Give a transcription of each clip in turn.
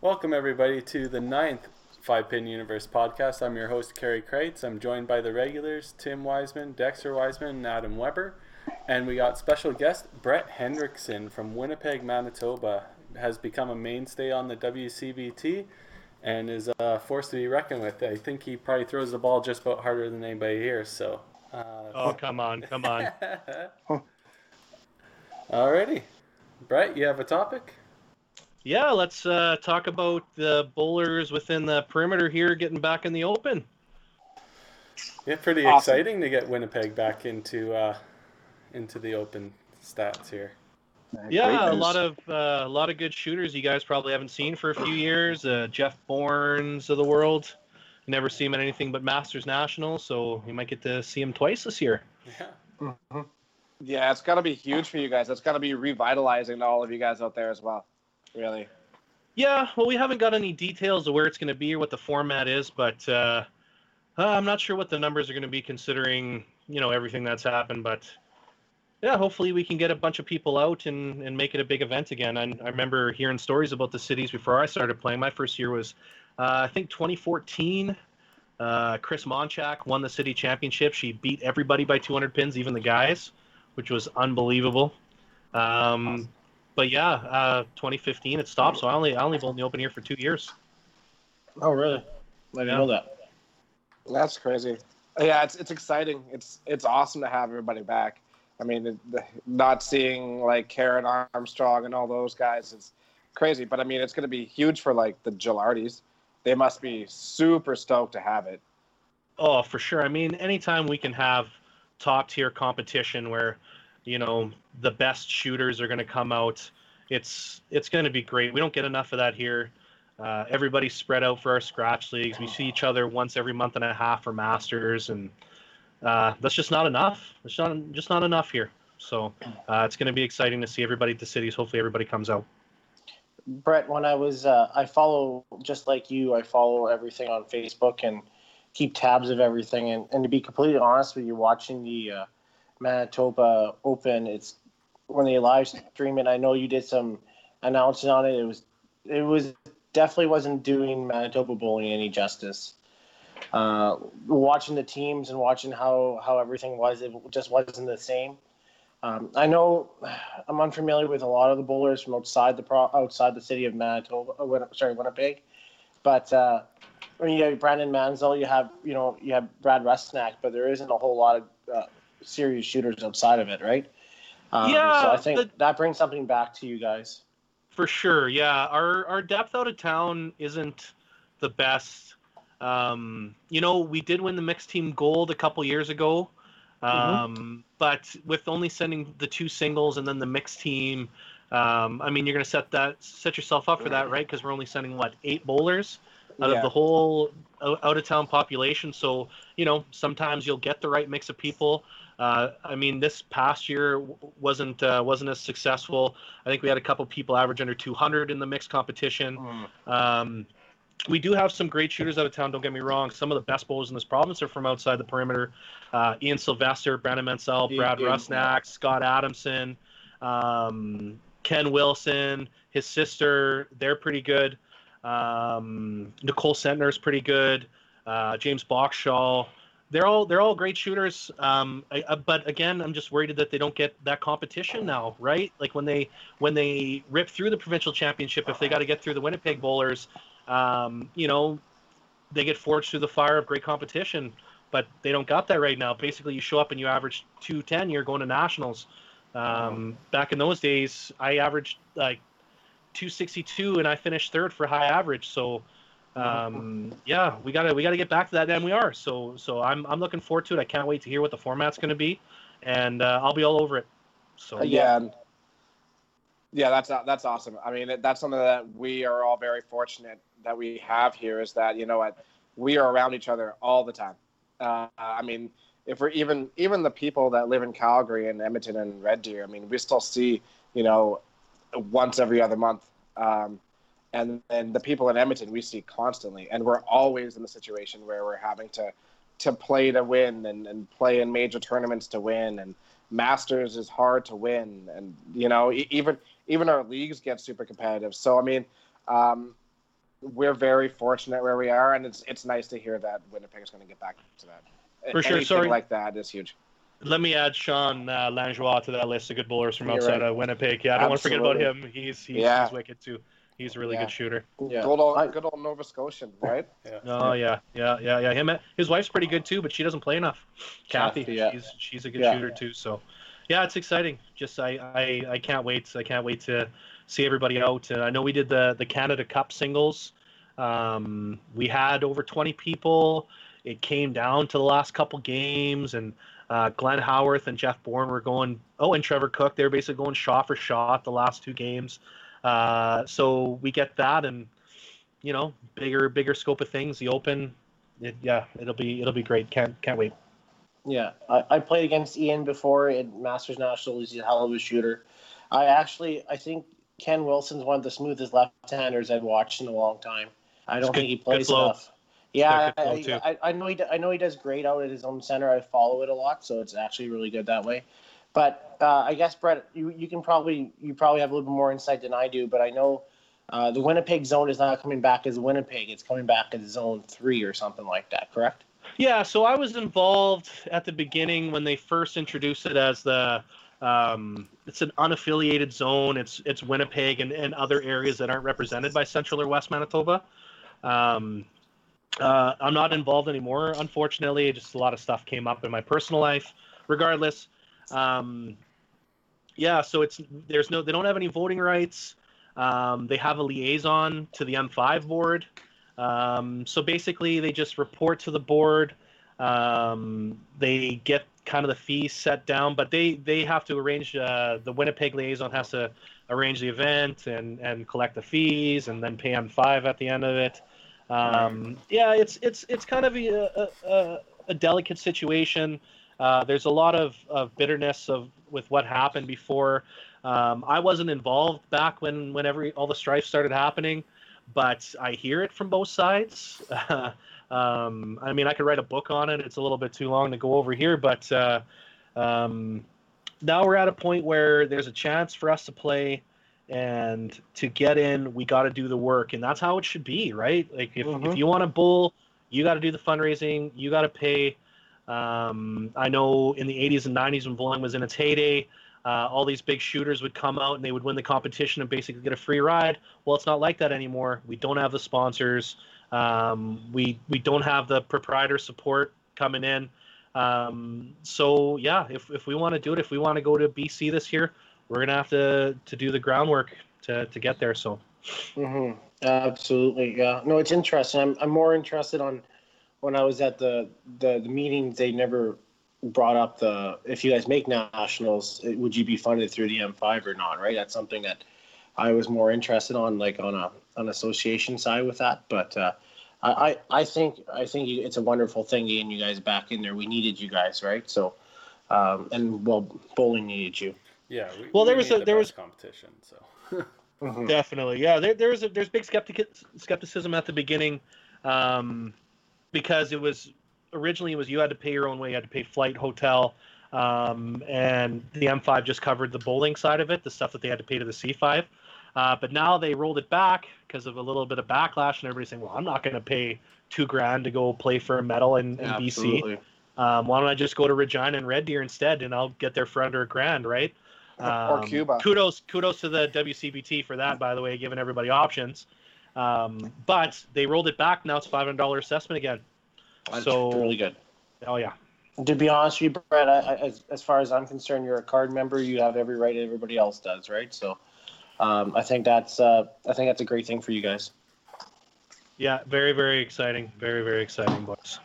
Welcome, everybody, to the ninth Five Pin Universe podcast. I'm your host, Kerry Kreitz. I'm joined by the regulars, Tim Wiseman, Dexter Wiseman, and Adam Weber. And we got special guest, Brett Hendrickson from Winnipeg, Manitoba, has become a mainstay on the WCBT and is a force to be reckoned with. I think he probably throws the ball just about harder than anybody here. So. Uh, oh, come on, come on. Alrighty. Brett, you have a topic? Yeah, let's uh, talk about the bowlers within the perimeter here getting back in the open. Yeah, pretty awesome. exciting to get Winnipeg back into uh, into the open stats here. Yeah, a lot of uh, a lot of good shooters you guys probably haven't seen for a few years. Uh, Jeff Bournes of the world, you never see him at anything but Masters National, so you might get to see him twice this year. Yeah. Mm-hmm. Yeah, it's got to be huge for you guys. It's got to be revitalizing to all of you guys out there as well. Really. Yeah, well, we haven't got any details of where it's going to be or what the format is, but uh, uh, I'm not sure what the numbers are going to be considering you know everything that's happened. But yeah, hopefully we can get a bunch of people out and, and make it a big event again. I, I remember hearing stories about the cities before I started playing. My first year was, uh, I think, 2014. Uh, Chris Monchak won the city championship. She beat everybody by 200 pins, even the guys, which was unbelievable. Um, but yeah, uh, 2015 it stopped. So I only I only bowled in the open here for two years. Oh really? I didn't yeah. know that. That's crazy. Yeah, it's it's exciting. It's it's awesome to have everybody back. I mean, the, the, not seeing like Karen Armstrong and all those guys is crazy. But I mean, it's going to be huge for like the Gilardis. They must be super stoked to have it. Oh, for sure. I mean, anytime we can have top tier competition where, you know, the best shooters are going to come out, it's it's going to be great. We don't get enough of that here. Uh, everybody's spread out for our scratch leagues. We see each other once every month and a half for masters, and uh, that's just not enough. It's not just not enough here. So uh, it's going to be exciting to see everybody at the cities. Hopefully, everybody comes out. Brett, when I was, uh, I follow just like you. I follow everything on Facebook and keep tabs of everything. And, and to be completely honest with you, watching the uh, Manitoba Open, it's when they live stream it. I know you did some announcing on it. It was, it was definitely wasn't doing Manitoba bowling any justice uh, watching the teams and watching how how everything was, it just wasn't the same. Um, I know I'm unfamiliar with a lot of the bowlers from outside the pro, outside the city of Manitoba. Uh, sorry, Winnipeg, but uh, when you have Brandon Mansell, you have you know you have Brad Rusnak, but there isn't a whole lot of uh, serious shooters outside of it, right? Um, yeah. So I think the, that brings something back to you guys. For sure, yeah. Our our depth out of town isn't the best um, you know, we did win the mixed team gold a couple years ago, mm-hmm. um, mm-hmm. but with only sending the two singles and then the mixed team, um, I mean, you're going to set that set yourself up for that, right? Because we're only sending what eight bowlers out yeah. of the whole out of town population. So you know, sometimes you'll get the right mix of people. Uh, I mean, this past year wasn't uh, wasn't as successful. I think we had a couple people average under 200 in the mixed competition. Mm. Um, we do have some great shooters out of town. Don't get me wrong. Some of the best bowlers in this province are from outside the perimeter. Uh, Ian Sylvester, Brandon Mansell, Brad yeah, Rusnak, Scott Adamson, um, Ken Wilson, his sister. They're pretty good. Um, Nicole Sentner is pretty good. Uh, James Boxshall. They're all they're all great shooters. Um, I, uh, but again, I'm just worried that they don't get that competition now, right? Like when they when they rip through the provincial championship, if they got to get through the Winnipeg bowlers, um, you know, they get forged through the fire of great competition, but they don't got that right now. Basically, you show up and you average 210, you're going to nationals. Um, back in those days, I averaged like 262 and I finished third for high average. So, um, yeah, we gotta we gotta get back to that, and we are. So so I'm I'm looking forward to it. I can't wait to hear what the format's going to be, and uh, I'll be all over it. So yeah, yeah, that's that's awesome. I mean, that's something that we are all very fortunate that we have here is that you know what we are around each other all the time. Uh, I mean, if we're even even the people that live in Calgary and Edmonton and Red Deer, I mean, we still see you know once every other month. Um, and and the people in Edmonton we see constantly, and we're always in the situation where we're having to to play to win and, and play in major tournaments to win, and Masters is hard to win, and you know even even our leagues get super competitive. So I mean, um, we're very fortunate where we are, and it's it's nice to hear that Winnipeg is going to get back to that. For sure, Anything sorry. like that is huge. Let me add Sean uh, to that list of good bowlers from You're outside right. of Winnipeg. Yeah, I don't want to forget about him. He's he's, Yeah. he's wicked too. He's a really Yeah. good shooter. Yeah. Good old, good old Nova Scotian, right? yeah. Oh yeah, yeah, yeah, yeah. Him, his wife's pretty good too, but she doesn't play enough. Kathy, Kathy, yeah. she's she's a good Yeah. shooter too. So, yeah, it's exciting. Just I, I I can't wait. I can't wait to see everybody out. Uh, I know we did the the Canada Cup singles. Um, we had over 20 people. It came down to the last couple games, and uh, Glenn Howarth and Jeff Bourne were going. Oh, and Trevor Cook. They're basically going shot for shot the last two games. Uh, so we get that, and you know, bigger bigger scope of things. The Open, it, yeah, it'll be it'll be great. Can't can't wait. Yeah, I, I played against Ian before at Masters National. He's a hell of a shooter. I actually, I think Ken Wilson's one of the smoothest left-handers I've watched in a long time. I don't good- think he plays enough. Yeah, I. I, I know he, I know he does great out at his own center. I follow it a lot, so it's actually really good that way. But uh, I guess Brett, you, you can probably you probably have a little bit more insight than I do. But I know uh, the Winnipeg zone is not coming back as Winnipeg; it's coming back as Zone Three or something like that. Correct? Yeah, so I was involved at the beginning when they first introduced it as the um, it's an unaffiliated zone. It's it's Winnipeg and, and other areas that aren't represented by Central or West Manitoba. Um, uh, I'm not involved anymore, unfortunately. Just a lot of stuff came up in my personal life. Regardless, um, yeah. So it's there's no they don't have any voting rights. Um, they have a liaison to the M5 board. Um, so basically, they just report to the board. Um, they get kind of the fees set down, but they they have to arrange. Uh, the Winnipeg liaison has to arrange the event and and collect the fees, and then pay M5 at the end of it. Um, yeah, it's it's it's kind of a a, a, delicate situation. Uh, there's a lot of, of bitterness of with what happened before. Um, I wasn't involved back when whenever all the strife started happening, but I hear it from both sides. um, I mean, I could write a book on it. It's a little bit too long to go over here, but uh, um, now we're at a point where there's a chance for us to play, and to get in, we got to do the work, and that's how it should be, right? Like if, Mhm. if you want to bull, you got to do the fundraising, you got to pay. Um, I know in the 80s and 90s when bowling was in its heyday, uh, all these big shooters would come out and they would win the competition and basically get a free ride. Well, it's not like that anymore. We don't have the sponsors. Um, we we don't have the proprietor support coming in. Um, so yeah, if, if we want to do it, if we want to go to BC this year, we're gonna have to to do the groundwork to to get there. So Mm-hmm. Absolutely, yeah. No, it's interesting. I'm I'm more interested on when I was at the the, the meetings. They never brought up the if you guys make nationals, it- would you be funded through the M5 or not? Right. That's something that I was more interested on, like on a an association side with that. But uh, I I I think I think you, it's a wonderful thing getting you guys back in there. We needed you guys, right? So. Um, and well, bowling needed you. Yeah. We, Well, there we was need a- the there best was- competition. So. Mhm. Definitely, yeah. There, there's a, there's big skeptic skepticism at the beginning, um, because it was originally it was you had to pay your own way, you had to pay flight, hotel, um, and the M5 just covered the bowling side of it, the stuff that they had to pay to the C5. Uh, but now they rolled it back because of a little bit of backlash, and everybody's saying, "Well, I'm not going to pay two grand to go play for a medal in, in BC. Um, why don't I just go to Regina and Red Deer instead, and I'll get there for under a grand, right? Or Um, Cuba. Kudos, kudos to the WCBT for that, by the way, giving everybody options. Um, but they rolled it back. Now it's five hundred dollar assessment again. That's So- really good. Oh yeah, To be honest with you, Brett, I, I, as, as far as I'm concerned, you're a card member. You have every right everybody else does, right? So, um, I think that's uh, I think that's a great thing for you guys. yeah, very very exciting, very very exciting, boys.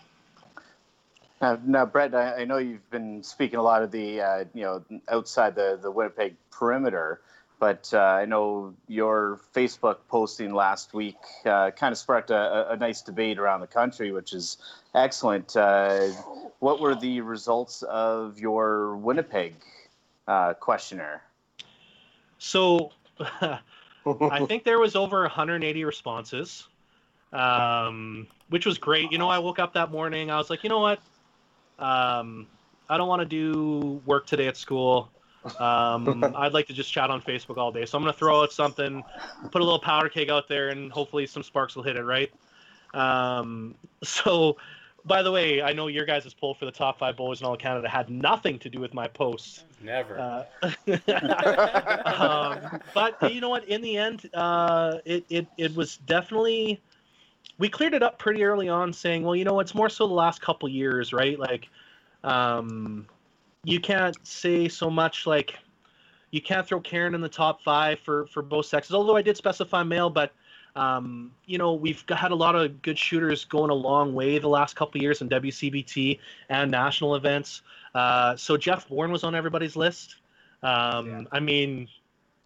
Now, now Brett, I, I know you've been speaking a lot of the, uh, you know, outside the, the Winnipeg perimeter, but uh, I know your Facebook posting last week uh, kind of sparked a, a nice debate around the country, which is excellent. Uh, what were the results of your Winnipeg uh, questionnaire? So, I think there was over 180 responses, um, which was great. You know, I woke up that morning. I was like, you know what? Um, I don't want to do work today at school. Um, I'd like to just chat on Facebook all day. So I'm gonna throw out something, put a little powder keg out there, and hopefully some sparks will hit it. Right. Um, so, by the way, I know your guys' poll for the top five bowlers in all of Canada had nothing to do with my post. Never. Uh, um, but you know what? In the end, uh, it, it it was definitely we cleared it up pretty early on, saying, well, you know, it's more so the last couple years, right? Like, um, you can't say so much like you can't throw Karen in the top five for for both sexes. Although I did specify male, but um, you know, we've had a lot of good shooters going a long way the last couple years in WCBT and national events. Uh, so Jeff Bourne was on everybody's list. Um, Yeah. I mean,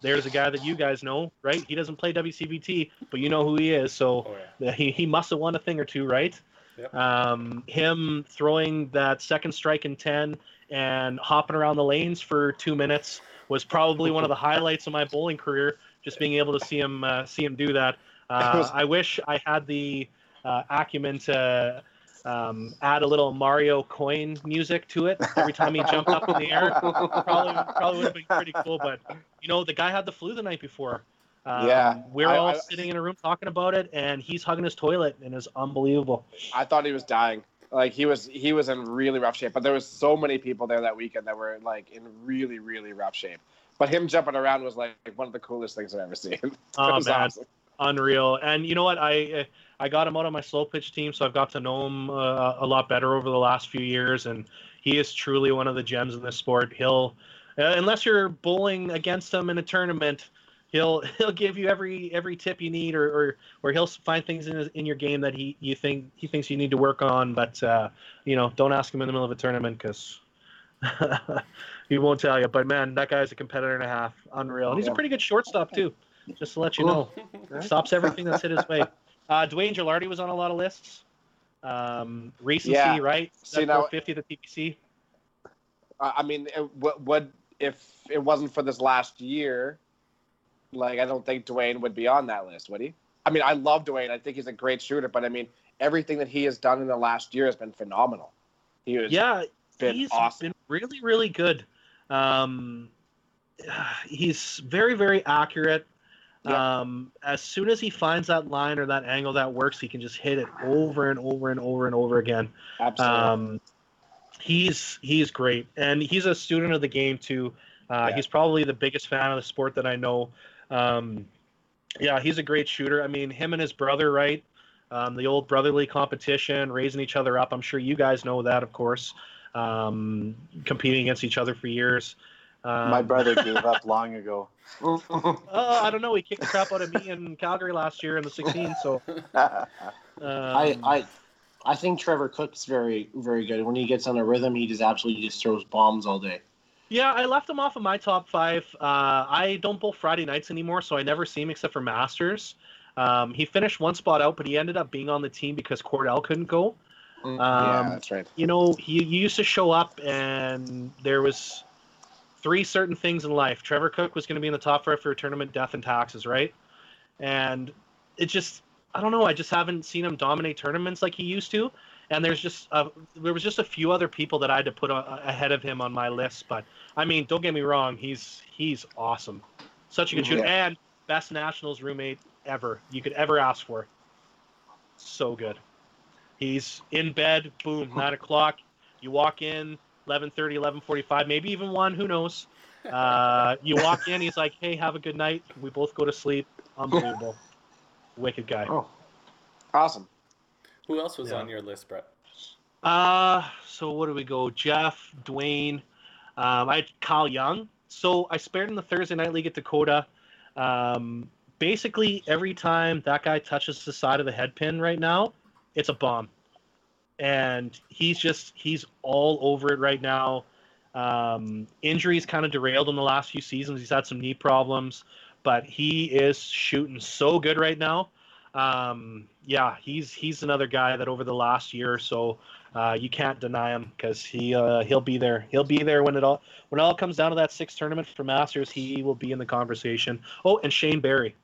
there's a guy that you guys know, right? He doesn't play WCBT, but you know who he is. So oh yeah. He, he must have won a thing or two, right? Yep. Um, him throwing that second strike in 10 and hopping around the lanes for two minutes was probably one of the highlights of my bowling career. Just being able to see him uh, see him do that. Uh, I wish I had the uh, acumen to um, add a little Mario coin music to it every time he jumped up in the air. Probably probably would have been pretty cool. But you know, the guy had the flu the night before. Um, Yeah, we're I- all I- sitting in a room talking about it, and he's hugging his toilet, and it's unbelievable. I thought he was dying. Like he was, he was in really rough shape. But there was so many people there that weekend that were like in really, really rough shape. But him jumping around was like one of the coolest things I've ever seen. Oh was man, awesome. unreal. And you know what? I I got him out on my slow pitch team, so I've got to know him uh, a lot better over the last few years, and he is truly one of the gems in this sport. He'll, uh, unless you're bowling against him in a tournament, he'll he'll give you every every tip you need, or or, or he'll find things in his, in your game that he you think he thinks you need to work on. But uh, you know, don't ask him in the middle of a tournament because. he won't tell you, but man, that guy's a competitor and a half. Unreal. And he's a pretty good shortstop too. Just to let you know stops everything that's hit his way. Uh, Dwayne Gilardi was on a lot of lists. Um, recency, Yeah. right? See, That now- 450 the TPC. I I mean, it, what if it wasn't for this last year? Like, I don't think Dwayne would be on that list, would he? I mean, I love Dwayne. I think he's a great shooter, but I mean, everything that he has done in the last year has been phenomenal. He has Yeah, been he's awesome. been really, really good. Um, he's very, very accurate. Yeah. Um, as soon as he finds that line or that angle that works, he can just hit it over and over and over and over again. Absolutely. Um, he's he's great, and he's a student of the game too. Uh, Yeah. He's probably the biggest fan of the sport that I know. Um, yeah, he's a great shooter. I mean, him and his brother, right? Um, the old brotherly competition, raising each other up. I'm sure you guys know that, of course. Um, competing against each other for years. Um, My brother gave up long ago. Oh, I don't know. He kicked the crap out of me in Calgary last year in the 16. So um, I, I I think Trevor Cook's very very good. When he gets on a rhythm, he just absolutely just throws bombs all day. Yeah, I left him off of my top five. Uh, I don't bowl Friday nights anymore, so I never see him except for Masters. Um, he finished one spot out, but he ended up being on the team because Cordell couldn't go. yeah, Um, that's right. you know, he, he used to show up, and there was three certain things in life. Trevor Cook was going to be in the top five for a tournament, death and taxes, right? And it just, I don't know. I just haven't seen him dominate tournaments like he used to. And there's just, a, there was just a few other people that I had to put a, ahead of him on my list. But I mean, don't get me wrong, he's he's awesome, such a good shooter, and best nationals roommate ever you could ever ask for. So good. He's in bed, boom, nine o'clock. You walk in, 11.30, 11.45, maybe even one, who knows. Uh, you walk in, he's like, hey, have a good night. We both go to sleep. Unbelievable. Wicked guy. Oh, Awesome. Who else was Yeah. on your list, Brett? Uh, so what do we go? Jeff, Dwayne, um, I had Kyle Young. So I spared in the Thursday night league at Dakota. Um, basically, every time that guy touches the side of the head pin right now, it's a bomb. And he's just he's all over it right now. Um, injuries kind of derailed him the last few seasons. He's had some knee problems, but he is shooting so good right now. Um, yeah, he's he's another guy that over the last year or so, uh, you can't deny him because he uh, he'll be there. He'll be there when it all when it all comes down to that sixth tournament for Masters. He will be in the conversation. Oh, and Shane Barry.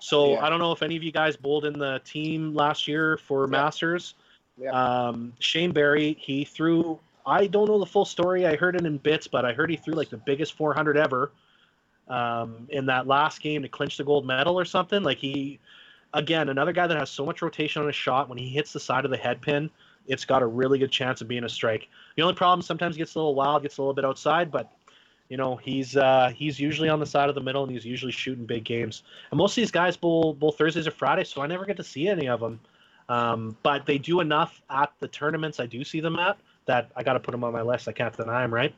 So Yeah. I don't know if any of you guys bowled in the team last year for Yeah. Masters. Yeah. Um, Shane Barry, he threw I don't know the full story. I heard it in bits, but I heard he threw like the biggest 400 ever um, in that last game to clinch the gold medal or something. Like he, again, another guy that has so much rotation on his shot. When he hits the side of the head pin, it's got a really good chance of being a strike. The only problem sometimes gets a little wild, gets a little bit outside, but you know he's uh, he's usually on the side of the middle and he's usually shooting big games. And most of these guys bowl bowl Thursdays or Fridays, so I never get to see any of them. Um, but they do enough at the tournaments I do see them at that I got to put them on my list. I can't deny them, right?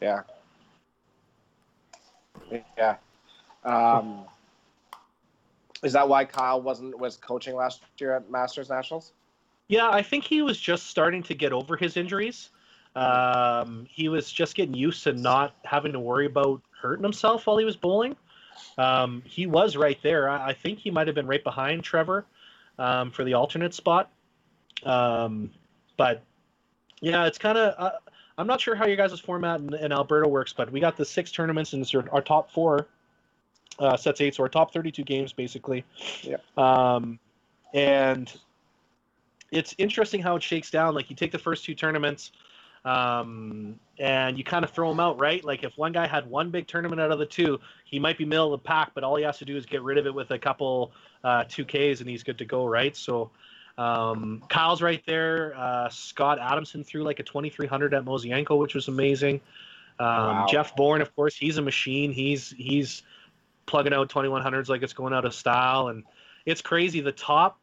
Yeah. Yeah. Um, is that why Kyle wasn't was coaching last year at Masters Nationals? Yeah, I think he was just starting to get over his injuries. Um, he was just getting used to not having to worry about hurting himself while he was bowling. Um, he was right there. I, I think he might have been right behind Trevor um, for the alternate spot. Um, but yeah, it's kind of. Uh, I'm not sure how your guys' format in, in, Alberta works, but we got the six tournaments and our, our top four uh, sets eight, so our top 32 games basically. Yeah. Um, and it's interesting how it shakes down. Like you take the first two tournaments, um, and you kind of throw them out, right? Like if one guy had one big tournament out of the two, he might be middle of the pack, but all he has to do is get rid of it with a couple uh, 2Ks and he's good to go, right? So um, Kyle's right there. Uh, Scott Adamson threw like a 2300 at Mosienko, which was amazing. Um, wow. Jeff Bourne, of course, he's a machine. He's he's plugging out 2100s like it's going out of style, and it's crazy. The top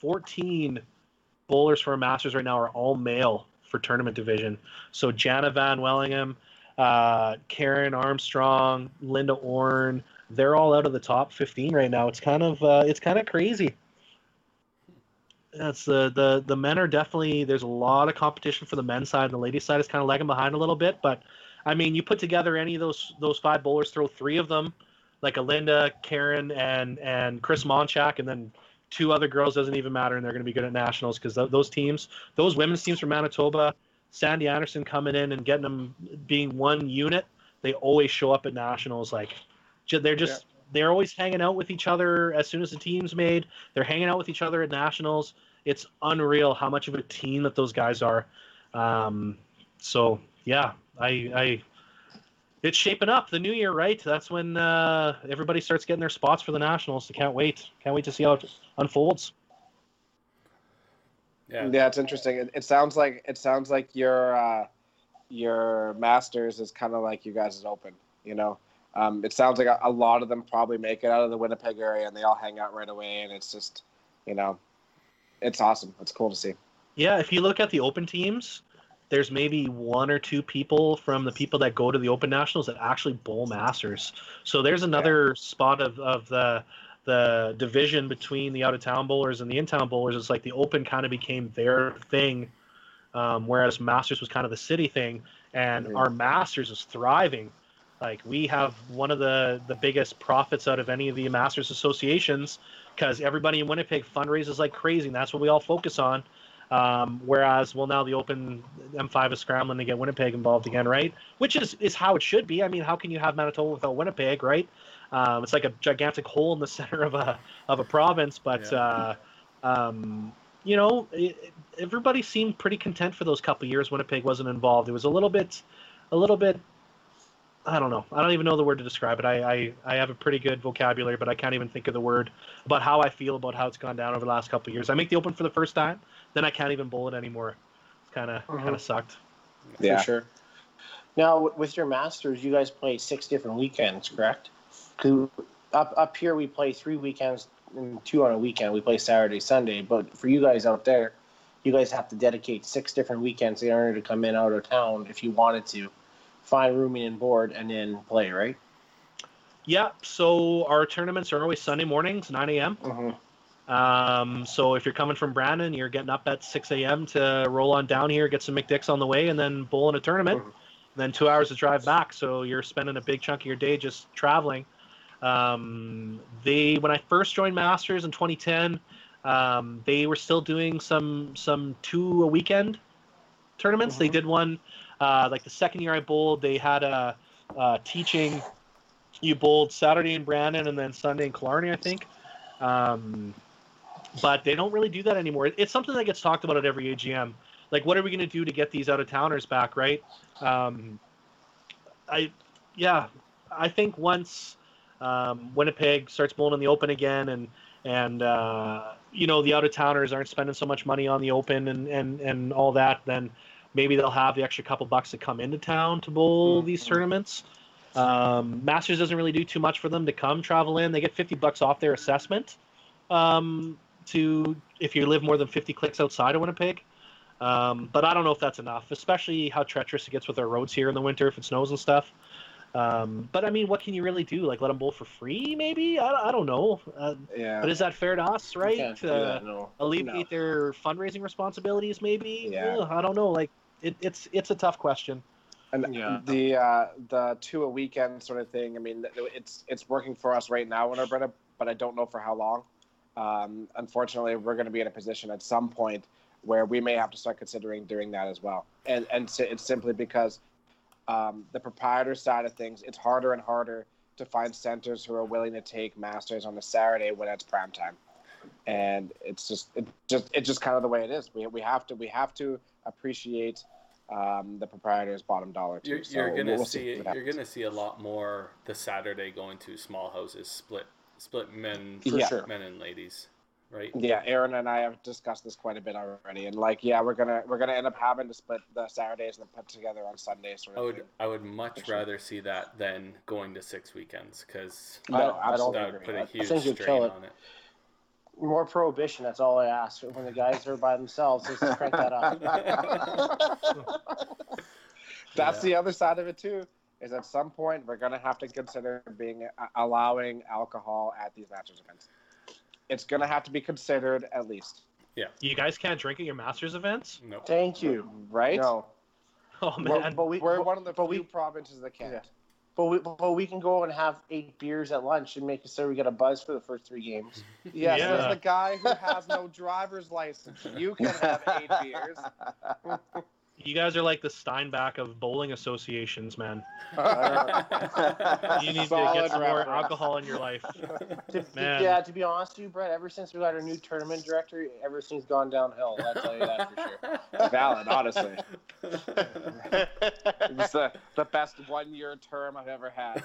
14 bowlers for Masters right now are all male for tournament division. So Jana Van Wellingham, uh, Karen Armstrong, Linda Orn, they're all out of the top 15 right now. It's kind of uh, it's kind of crazy. That's the the the men are definitely there's a lot of competition for the men's side. The ladies side is kind of lagging behind a little bit, but I mean, you put together any of those those five bowlers, throw three of them, like Alinda, Karen, and and Chris Monchak, and then two other girls doesn't even matter, and they're going to be good at nationals because th- those teams, those women's teams from Manitoba, Sandy Anderson coming in and getting them being one unit, they always show up at nationals. Like they're just yeah. they're always hanging out with each other as soon as the team's made. They're hanging out with each other at nationals. It's unreal how much of a team that those guys are. Um, so yeah, I I it's shaping up the new year, right? That's when uh, everybody starts getting their spots for the nationals. I can't wait. Can't wait to see how it unfolds. Yeah, yeah, it's interesting. It, it sounds like it sounds like your uh, your masters is kind of like you guys' is open. You know, um, it sounds like a, a, lot of them probably make it out of the Winnipeg area and they all hang out right away. And it's just, you know, it's awesome. It's cool to see. Yeah, if you look at the open teams, there's maybe one or two people from the people that go to the Open Nationals that actually bowl Masters. So there's another yeah. spot of, of the the division between the out of town bowlers and the in town bowlers. It's like the Open kind of became their thing, um, whereas Masters was kind of the city thing, and mm-hmm. our Masters is thriving. Like we have one of the the biggest profits out of any of the Masters associations because everybody in Winnipeg fundraises like crazy, and that's what we all focus on. Um, whereas, well, now the Open M5 is scrambling to get Winnipeg involved again, right? Which is is how it should be. I mean, how can you have Manitoba without Winnipeg, right? Um, it's like a gigantic hole in the center of a of a province, but yeah. uh, um, you know, it, everybody seemed pretty content for those couple years. Winnipeg wasn't involved. It was a little bit, a little bit. I don't know. I don't even know the word to describe it. I, I, I have a pretty good vocabulary, but I can't even think of the word about how I feel about how it's gone down over the last couple years. I make the Open for the first time then I can't even bowl it anymore. It's kind of kind of sucked. Yeah, For sure. Now with your masters, you guys play six different weekends, correct? Up up here we play three weekends and two on a weekend. We play Saturday, Sunday. But for you guys out there, you guys have to dedicate six different weekends in order to come in out of town if you wanted to find rooming and board and then play, right? Yeah. So our tournaments are always Sunday mornings, 9 a.m. Mm-hmm. Um, so if you're coming from Brandon, you're getting up at 6 a.m. to roll on down here, get some McDicks on the way, and then bowl in a tournament. Mm-hmm. then two hours to drive back. So you're spending a big chunk of your day just traveling. Um, they when I first joined Masters in 2010, um, they were still doing some some two a weekend tournaments. Mm-hmm. They did one uh, like the second year I bowled. They had a, a teaching. You bowled Saturday in Brandon and then Sunday in Killarney, I think. Um, but they don't really do that anymore. It's something that gets talked about at every AGM. like what are we going to do to get these out of towners back, right? Um, I, yeah, I think once um, Winnipeg starts bowling in the open again, and and uh, you know the out of towners aren't spending so much money on the open and and and all that, then maybe they'll have the extra couple bucks to come into town to bowl these tournaments. Um, Masters doesn't really do too much for them to come travel in. They get 50 bucks off their assessment um, to if you live more than 50 clicks outside of Winnipeg. Um, but I don't know if that's enough, especially how treacherous it gets with our roads here in the winter if it snows and stuff. Um, but I mean, what can you really do? Like let them bowl for free, maybe? I, I don't know. Uh, Yeah. but is that fair to us, right? can't do Uh, no. alleviate their fundraising responsibilities, maybe? Yeah. Ugh, I don't know. Like it, it's it's a tough question. And Yeah. the uh, the two a weekend sort of thing. I mean, it's it's working for us right now in Alberta, but I don't know for how long. Um, unfortunately, we're going to be in a position at some point where we may have to start considering doing that as well. And and it's simply because um, the proprietor side of things, it's harder and harder to find centers who are willing to take masters on a Saturday when it's prime time. And it's just it just it's just kind of the way it is. We, we have to we have to appreciate um, the proprietor's bottom dollar too. You're, So you're gonna we'll see what you're gonna see a lot more the Saturday going to small houses split split men For Yeah. sure. men and ladies, right? Yeah, Aaron and I have discussed this quite a bit already, and like, yeah, we're gonna we're gonna end up having to split the Saturdays and put together on Sundays. Sort I would thing. I would much Sure. rather see that than going to six weekends because I, I don't that would put a huge strain it. on it. More prohibition. That's all I ask. When the guys are by themselves, let's crank that up. That's the other side of it too. Is at some point we're gonna have to consider being uh, allowing alcohol at these Masters events. It's gonna have to be considered at least, Yeah. You guys can't drink at your Masters events? Nope. Thank you. right? No, Oh We're- man. but we, We're but, one of the few we, provinces that can't. Yeah. but we, but we can go and have eight beers at lunch and make it so we get a buzz for the first three games. Yes, Yeah. as the guy who has no driver's license, you can have eight beers. You guys are like the Steinbach of bowling associations, man. You need to get some more reference. alcohol in your life. To, Man. Yeah, to be honest with you, Brett, ever since we got our new tournament director, everything's gone downhill. I'll tell you that for sure. Valid, honestly. It's the, the best one year term I've ever had.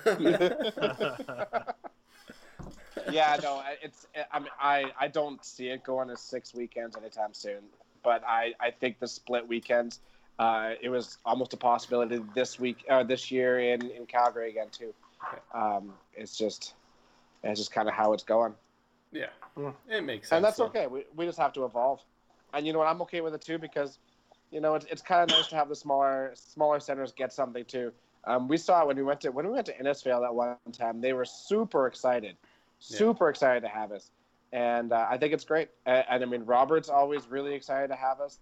yeah, no, I- it's. I mean, I I don't see it going to six weekends anytime soon. But I I think the split weekends. Uh, it was almost a possibility this week, uh, this year in, in Calgary again too. Um, it's just, it's just kind of how it's going, yeah, Mm. it makes sense. and that's though. okay. We, we just have to evolve, and you know what? I'm okay with it too because, you know, it's, it's kind of nice to have the smaller smaller centers get something too. Um, we saw it when we went to when we went to Innisfail that one time. They were super excited, Yeah. super excited to have us, and uh, I think it's great. And, and I mean, Robert's always really excited to have us.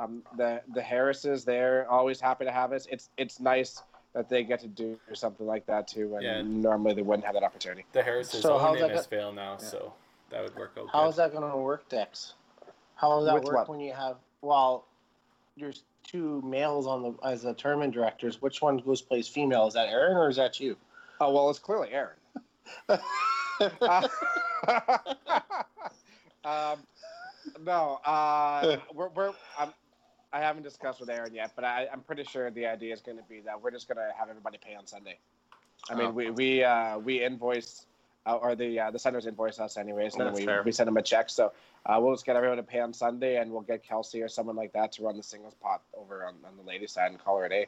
Um, the the Harrises, they're always happy to have us. It's it's nice that they get to do something like that too, and Yeah. normally they wouldn't have that opportunity. The Harrises' So own how's that Innisfail now, so that would work out. How good. is that going to work, Dex? How does that With work what? when you have well, there's two males on the as the tournament directors. Which one goes plays female? Is that Aaron or is that you? Oh well, it's clearly Aaron. Uh, um, no, uh, we're, we're I'm, I haven't discussed with Aaron yet, but I, I'm pretty sure the idea is going to be that we're just going to have everybody pay on Sunday. I mean, Oh. we we uh, we invoice, uh, or the uh, the centers invoice us anyways, and then we, fair. we send them a check. So uh, we'll just get everyone to pay on Sunday, and we'll get Kelsey or someone like that to run the singles pot over on, on the ladies' side and call her a day.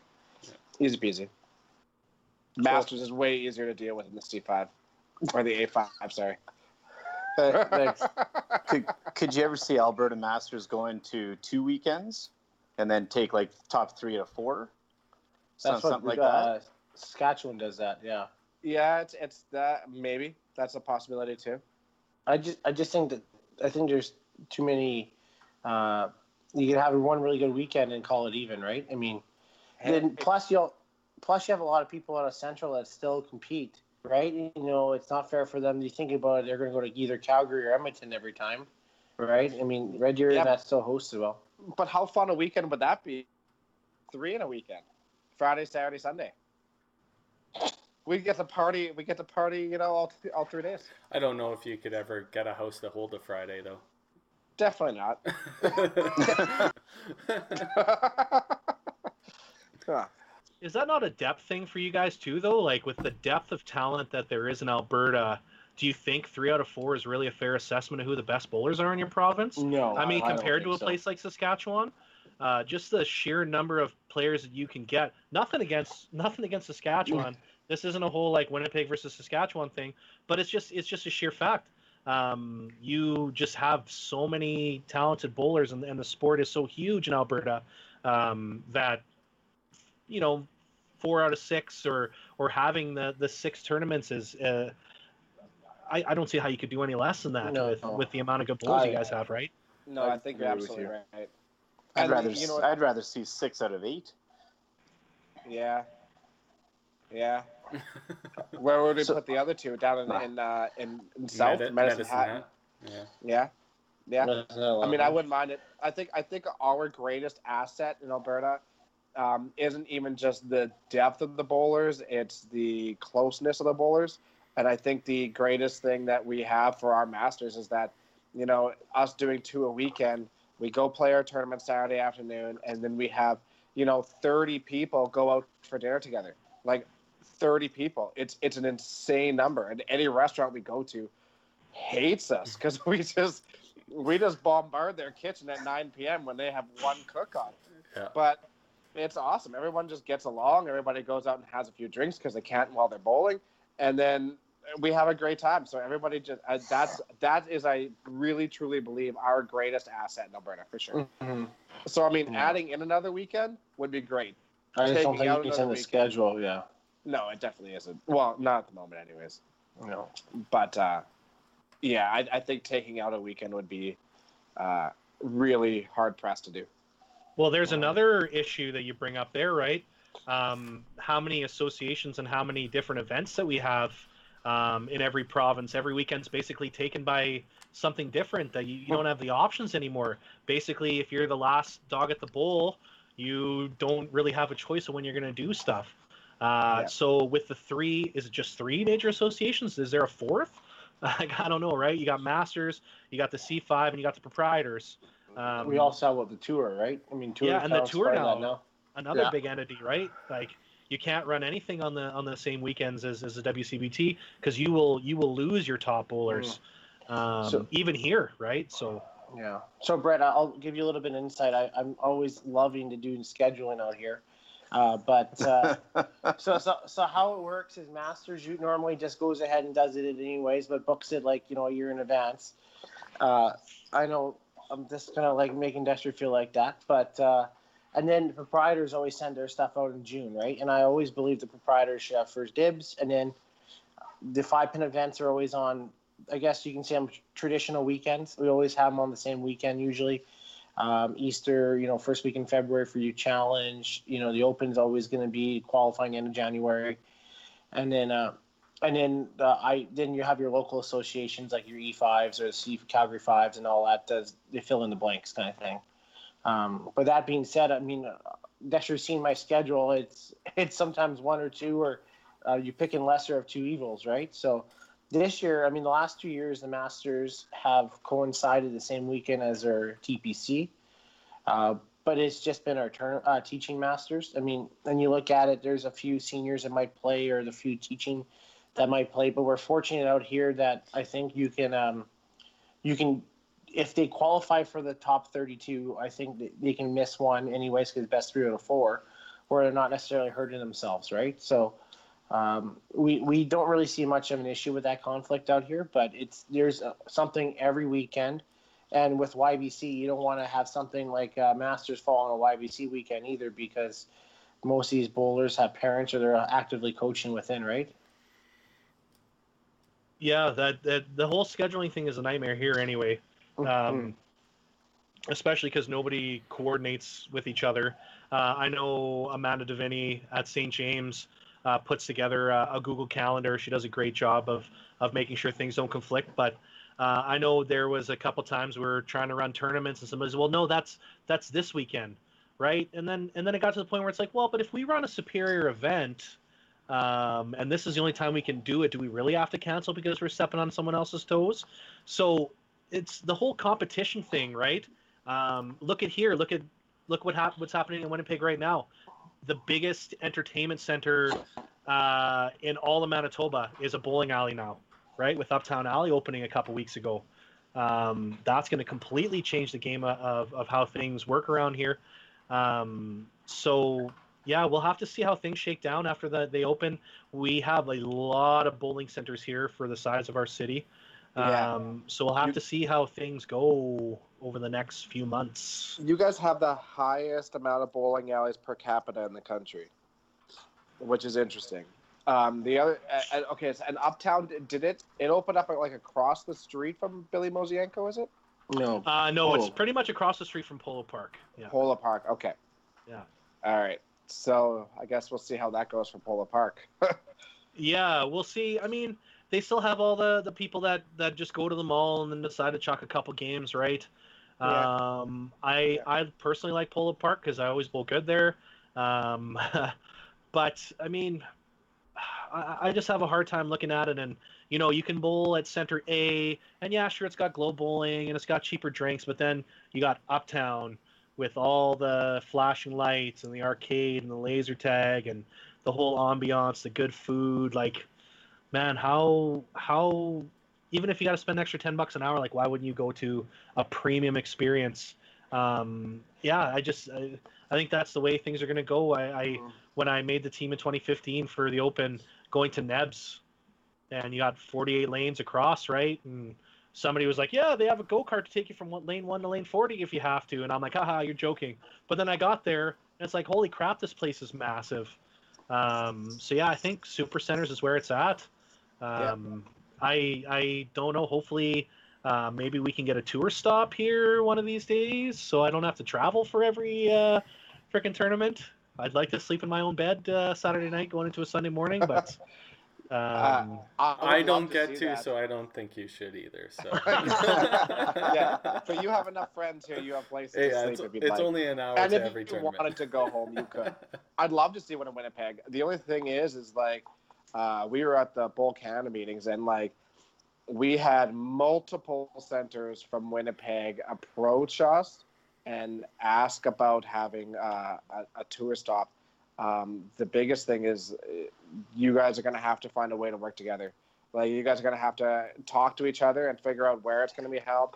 Easy peasy. Masters is way easier to deal with than the C5 or the A5. Sorry. Thanks. could, could you ever see Alberta Masters going to two weekends and then take like top three to four? Some- That's what something like uh, that. Saskatchewan does that. Yeah. Yeah, it's it's that maybe that's a possibility too. I just I just think that I think there's too many. Uh, you can have one really good weekend and call it even, right? I mean, then plus you'll plus you have a lot of people out of Central that still compete, right? You know, it's not fair for them. You think about it, they're going to go to either Calgary or Edmonton every time, right? I mean, Red Deer Yeah. that's still hosted well. But how fun a weekend would that be? Three in a weekend, Friday, Saturday, Sunday. We get to party. We get to party. You know, all th- all three days. I don't know if you could ever get a house to hold a Friday though. Definitely not. Huh. Is that not a depth thing for you guys too, though? Like with the depth of talent that there is in Alberta, do you think three out of four is really a fair assessment of who the best bowlers are in your province? No, I mean, don't compared to a so. place like Saskatchewan, uh, just the sheer number of players that you can get. Nothing against nothing against Saskatchewan. this isn't a whole like Winnipeg versus Saskatchewan thing, but it's just it's just a sheer fact. Um, you just have so many talented bowlers, and, and the sport is so huge in Alberta um, that you know four out of six or or having the the six tournaments is. Uh, I, I don't see how you could do any less than that No, with, no. with the amount of good bowlers you guys have, right? No, I I think you're absolutely you. right. I'd And rather you know what? I'd rather see six out of eight. Yeah. Yeah. Where would we So- put the other two? Down in in uh, in, in South Medi- Medicine, Hat. Hat. Yeah. Yeah. Yeah. I mean, I wouldn't mind it. I think I think our greatest asset in Alberta um, isn't even just the depth of the bowlers; it's the closeness of the bowlers. And I think the greatest thing that we have for our masters is that, you know, us doing two a weekend, we go play our tournament Saturday afternoon, and then we have, you know, thirty people go out for dinner together. Like thirty people. It's it's an insane number, and any restaurant we go to hates us because we just we just bombard their kitchen at 9 p.m. when they have one cook on. Yeah. But it's awesome. Everyone just gets along. Everybody goes out and has a few drinks because they can't while they're bowling, and then we have a great time. So everybody just uh, that's that is I really truly believe our greatest asset in Alberta for sure. Mhm. So I mean, Mm. adding in another weekend would be great. I just don't think it's in the weekend. schedule. Yeah. No, it definitely isn't. Well, not at the moment, anyways. No. But uh, yeah, I, I think taking out a weekend would be uh, really hard pressed to do. Well, there's another issue that you bring up there, right? Um, how many associations and how many different events that we have um, in every province. Every weekend's basically taken by something different that you, you don't have the options anymore. Basically, if you're the last dog at the bowl, you don't really have a choice of when you're going to do stuff. Uh, Yeah. So with the three, is it just three major associations? Is there a fourth? Like, I don't know, right? You got Masters, you got the C5, and you got the proprietors. Um, we also have what the tour, right? I mean, tour. Yeah, and the tour part of now- another Yeah. big entity, right? Like you can't run anything on the on the same weekends as, as the WCBT because you will you will lose your top bowlers, um, So- even here, right? So Yeah. So Brett, I'll give you a little bit of insight. I, I'm always loving to do scheduling out here, uh, but uh, so so so how it works is Masters you normally just goes ahead and does it anyways, but books it like you know a year in advance. Uh, I know I'm just kind of like making Dexter feel like that, but uh, and then the proprietors always send their stuff out in June, right? And I always believe the proprietors should have first dibs, and then the five pin events are always on. I guess you can say them traditional weekends. We always have them on the same weekend usually. Um, Easter, you know, first week in February for you challenge. You know, the Open's always going to be qualifying end of January, and then uh, and then uh, I then you have your local associations like your E5s or the C Calgary Fives and all that. Does they fill in the blanks kind of thing. Um, but that being said, I mean, uh, Dexter's seen my schedule. It's it's sometimes one or two, or uh, you pick in lesser of two evils, right? So this year, I mean, the last two years, the Masters have coincided the same weekend as our TPC, uh, but it's just been our turn uh, teaching Masters. I mean, and you look at it, there's a few seniors that might play, or the few teaching that might play, but we're fortunate out here that I think you can um, you can if they qualify for the top 32, I think they can miss one anyways because best three out of four, where they're not necessarily hurting themselves, right? So um, we we don't really see much of an issue with that conflict out here, but it's there's uh, something every weekend, and with YBC, you don't want to have something like uh, Masters fall on a YBC weekend either because most of these bowlers have parents or they're actively coaching within, right? yeah, that, that the whole scheduling thing is a nightmare here anyway. Um, especially because nobody coordinates with each other. Uh, I know Amanda Davini at St. James uh, puts together a, a Google Calendar. She does a great job of of making sure things don't conflict. But uh, I know there was a couple times we were trying to run tournaments, and somebody said, "Well, no, that's that's this weekend, right?" And then and then it got to the point where it's like, "Well, but if we run a superior event." Um, and this is the only time we can do it. Do we really have to cancel because we're stepping on someone else's toes? So it's the whole competition thing, right? Um, look at here, look at look what hap- what's happening in Winnipeg right now. The biggest entertainment center uh, in all of Manitoba is a bowling alley now, right? With Uptown Alley opening a couple weeks ago. Um, that's going to completely change the game of, of how things work around here. Um, so yeah, we'll have to see how things shake down after the, they open. We have a lot of bowling centers here for the size of our city. Yeah. Um, so we'll have to see how things go over the next few months. You guys have the highest amount of bowling alleys per capita in the country, which is interesting. Um, the other, uh, okay, so, and Uptown did it? It opened up like across the street from Billy Mosienko, is it? No. Uh, no, it's Oh. pretty much across the street from Polo Park. Yeah. Polo Park. Okay. Yeah. All right. So I guess we'll see how that goes for Polo Park. Yeah, we'll see. I mean, they still have all the the people that that just go to the mall and then decide to chuck a couple games, right? Yeah. Um, I Yeah. I personally like Polo Park because I always bowl good there. Um, but I mean, I, I just have a hard time looking at it, and you know, you can bowl at Center A, and yeah, sure, it's got glow bowling and it's got cheaper drinks, but then you got Uptown with all the flashing lights and the arcade and the laser tag and the whole ambiance, the good food, like man, how how even if you got to spend extra 10 bucks an hour, like why wouldn't you go to a premium experience? Um, yeah, I just I, I think that's the way things are going to go. I, I when I made the team in 2015 for the Open, going to Nebs, and you got 48 lanes across, right? And somebody was like, "Yeah, they have a go kart to take you from lane one to lane 40 if you have to," and I'm like, "Haha, you're joking." But then I got there, and it's like, "Holy crap, this place is massive." Um, so yeah, I think Super Centers is where it's at. Um, I I don't know. Hopefully, uh, maybe we can get a tour stop here one of these days, so I don't have to travel for every uh, freaking tournament. I'd like to sleep in my own bed uh, Saturday night going into a Sunday morning, but um, I, I would don't love get to, that. so I don't think you should either. So yeah, but you have enough friends here. You have places to yeah, sleep it's, if you'd it's like. only an hour and to if you tournament. wanted to go home, you could. I'd love to see one in Winnipeg. The only thing is, is like, uh, we were at the Bowl Canada meetings, and like, we had multiple centers from Winnipeg approach us and ask about having uh, a, a tour stop. Um, the biggest thing is, uh, you guys are going to have to find a way to work together. Like, you guys are going to have to talk to each other and figure out where it's going to be held,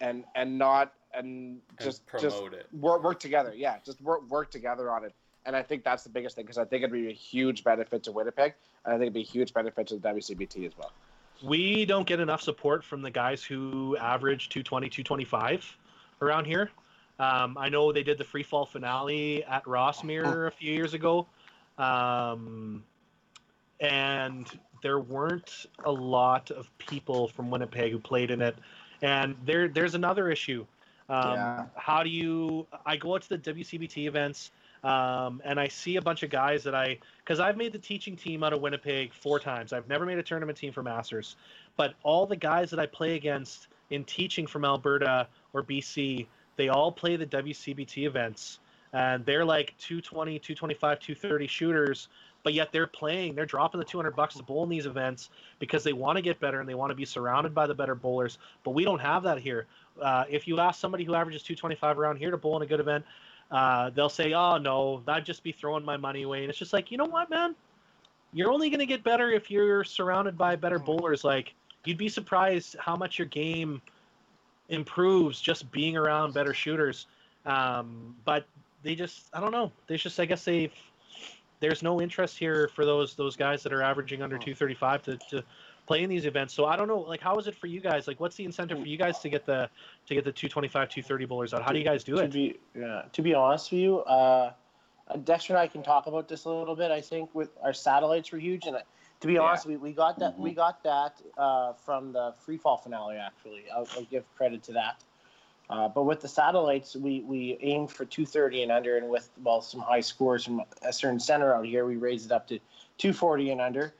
and and not and And just promote just it. work work together. Yeah, just work work together on it. And I think that's the biggest thing because I think it'd be a huge benefit to Winnipeg, and I think it'd be a huge benefit to the WCBT as well. we don't get enough support from the guys who average 220, 225 around here. Um, I know they did the free fall finale at Rossmere a few years ago. Um, and there weren't a lot of people from Winnipeg who played in it. And there, there's another issue. Um, Yeah. How do you? I go out to the WCBT events, um, and I see a bunch of guys that I, because I've made the teaching team out of Winnipeg four times. I've never made a tournament team for Masters, but all the guys that I play against in teaching from Alberta or BC, they all play the WCBT events, and they're like 220, 225, 230 shooters but yet they're playing they're dropping the 200 bucks to bowl in these events because they want to get better and they want to be surrounded by the better bowlers. But we don't have that here. Uh, if you ask somebody who averages 225 around here to bowl in a good event uh, they'll say oh no i'd just be throwing my money away. And it's just like you know what man? You're only going to get better if you're surrounded by better bowlers. Like you'd be surprised how much your game improves just being around better shooters. Um, but they just i don't know. They just i guess they've there's no interest here for those those guys that are averaging under 235 to, to play in these events. So I don't know, like, how is it for you guys? Like, what's the incentive for you guys to get the to get the 225, 230 bowlers out? How do you guys do to it? Be, yeah, to be honest with you, uh, Dexter and I can talk about this a little bit. I think with our satellites were huge, and uh, to be Yeah. honest, we, we got that we got that uh, from the free fall finale. Actually, I'll, I'll give credit to that. Uh, but with the satellites, we, we aimed for 230 and under, and with well some high scores from a certain center out here, we raised it up to 240 and under.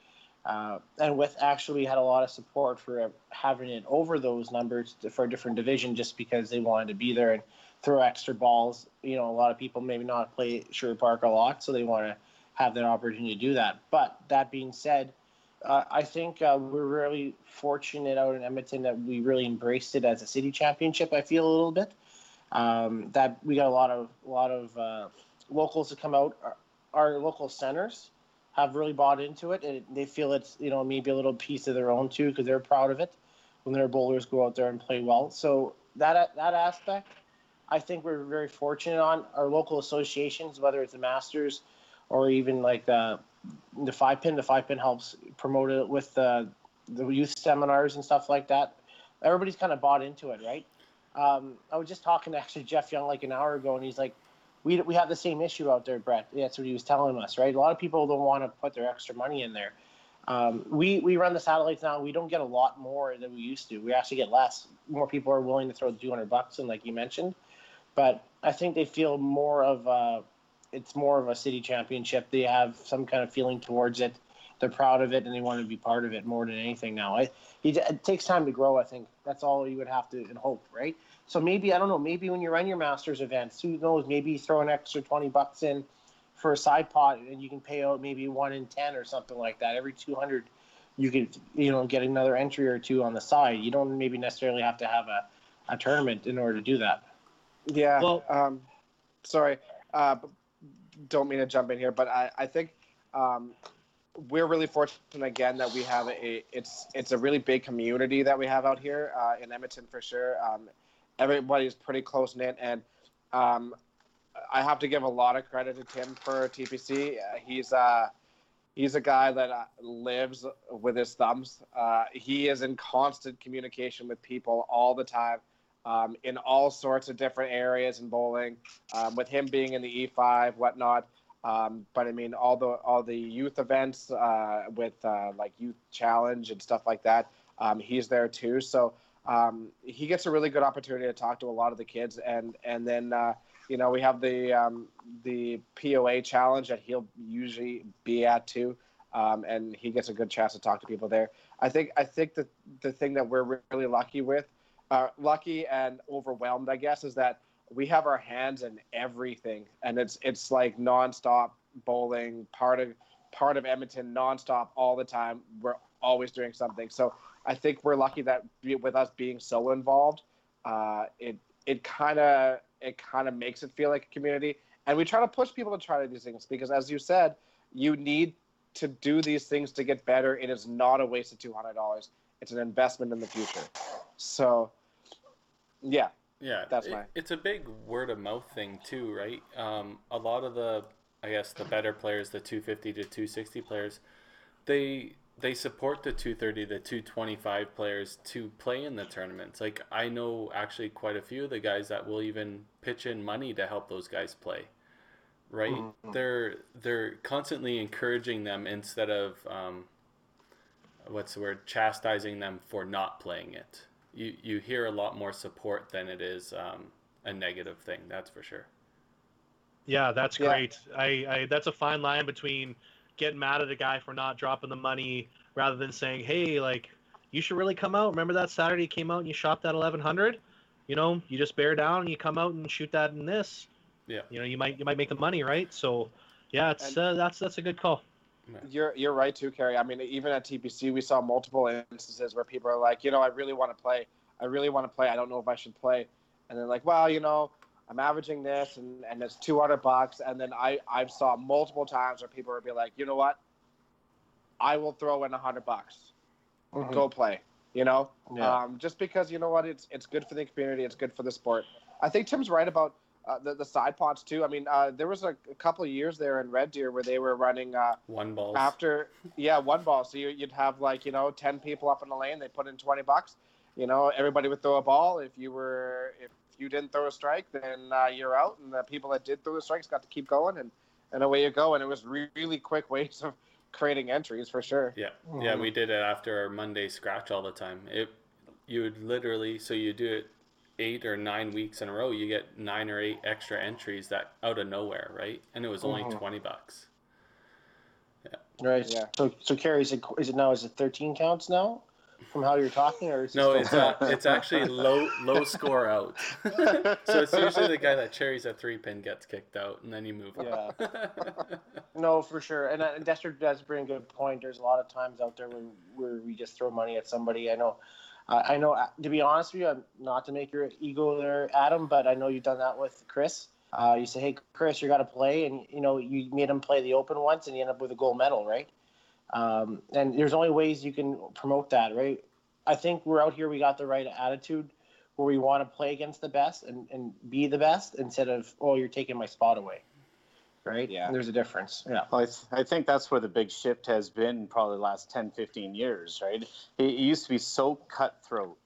Uh, and with actually, had a lot of support for having it over those numbers for a different division, just because they wanted to be there and throw extra balls. You know, a lot of people maybe not play Sherwood Park a lot, so they want to have that opportunity to do that. But that being said, uh, I think uh, we're really fortunate out in Edmonton that we really embraced it as a city championship. I feel a little bit um, that we got a lot of a lot of uh, locals to come out. Our, our, local centers have really bought into it, and they feel it's you know maybe a little piece of their own too because they're proud of it when their bowlers go out there and play well. So that that aspect, I think we're very fortunate on our local associations, whether it's the Masters or even like the the five pin. The five pin helps promote it with the the youth seminars and stuff like that. Everybody's kind of bought into it, right? Um, I was just talking to actually Jeff Young like an hour ago, and he's like, "We we have the same issue out there, Brett." That's what he was telling us, right? A lot of people don't want to put their extra money in there. Um, we we run the satellites now. We don't get a lot more than we used to. We actually get less. More people are willing to throw the 200 bucks in, like you mentioned. But I think they feel more of a, it's more of a city championship. They have some kind of feeling towards it. They're proud of it and they want to be part of it more than anything now. I, it takes time to grow. I think that's all you would have to and hope, right? So maybe I don't know. Maybe when you run your masters events, who knows? Maybe you throw an extra 20 bucks in for a side pot and you can pay out maybe one in 10 or something like that every 200 you could you know get another entry or two on the side you don't maybe necessarily have to have a, a tournament in order to do that yeah well um, sorry uh, don't mean to jump in here but i, I think um, we're really fortunate again that we have a it's it's a really big community that we have out here uh, in edmonton for sure um, everybody's pretty close knit and um, I have to give a lot of credit to Tim for TPC. Uh, he's uh, he's a guy that uh, lives with his thumbs. Uh, he is in constant communication with people all the time, um, in all sorts of different areas in bowling. Um, with him being in the E5, whatnot. Um, but I mean, all the all the youth events uh, with uh, like Youth Challenge and stuff like that. Um, he's there too, so um, he gets a really good opportunity to talk to a lot of the kids, and and then you know, we have the um, the POA challenge that he'll usually be at too, um, and he gets a good chance to talk to people there. I think I think that the thing that we're really lucky with, uh, lucky and overwhelmed, I guess, is that we have our hands in everything, and it's it's like nonstop bowling, part of part of Edmonton, nonstop all the time. We're always doing something. So I think we're lucky that with us being so involved, uh, it it kind of it kind of makes it feel like a community. And we try to push people to try these things because, as you said, you need to do these things to get better. It is not a waste of two hundred dollars. It's an investment in the future. So, yeah, yeah, that's it. It's a big word of mouth thing too, right? Um, a lot of the, I guess, the better players, the two fifty to two sixty players, they they support the 230 the 225 players to play in the tournaments. Like i know actually quite a few of the guys that will even pitch in money to help those guys play right? Mm-hmm. they're they're constantly encouraging them instead of um, what's the word? Chastising them for not playing it. You you hear a lot more support than it is um, a negative thing that's for sure. Yeah that's yeah. great. I, I that's a fine line between getting mad at a guy for not dropping the money rather than saying, hey, like, you should really come out. Remember that Saturday you came out and you shot that 1100? You know, you just bear down and you come out and shoot that in this. Yeah. You know, you might you might make the money, right? So, yeah, it's uh, that's that's a good call. You're you're right too, Kerry. I mean, even at TPC, we saw multiple instances where people are like, you know, I really want to play. I really want to play. I don't know if I should play. And they're like, well, you know, I'm averaging this, and and it's 200 bucks. And then I I've saw multiple times where people would be like, you know what, I will throw in hundred bucks. Mm-hmm. Go play. You know, yeah. um, just because you know what, it's it's good for the community. It's good for the sport. I think Tim's right about uh, the the side pots too. I mean, uh, there was a, a, couple of years there in Red Deer where they were running uh, one ball after, yeah, one ball. So you, would have like you know ten people up in the lane. They put in twenty bucks. You know, everybody would throw a ball. If you were if you didn't throw a strike, then uh, you're out. And the people that did throw the strikes got to keep going, and and away you go. And it was really quick ways of creating entries for sure. Yeah, mm-hmm. yeah, we did it after our Monday scratch all the time. It you would literally so you do it eight or nine weeks in a row, you get nine or eight extra entries that out of nowhere, right? And it was only mm-hmm. twenty bucks. Yeah. Right. Yeah. So so Kerry, is it is it now? Is it thirteen counts now? From how you're talking, or is No, it's uh, it's actually low low score out. so it's usually the guy that cherries a three pin gets kicked out, and then you move on. Yeah. No, for sure. And, uh, and Dexter does bring a good point. There's a lot of times out there where, where we just throw money at somebody. I know, uh, I know. uh, To be honest with you, I'm not to make your ego there, Adam, but I know you've done that with Chris. Uh, you say, "Hey, Chris, you got to play," and you know you made him play the Open once, and you end up with a gold medal, right? Um, and there's only ways you can promote that, right? I think we're out here. We got the right attitude where we want to play against the best and, and be the best instead of, oh, you're taking my spot away, right? Yeah. There's a difference. Yeah. Well, I, th- I think that's where the big shift has been probably the last 10, 15 years, right? It, it used to be so cutthroat,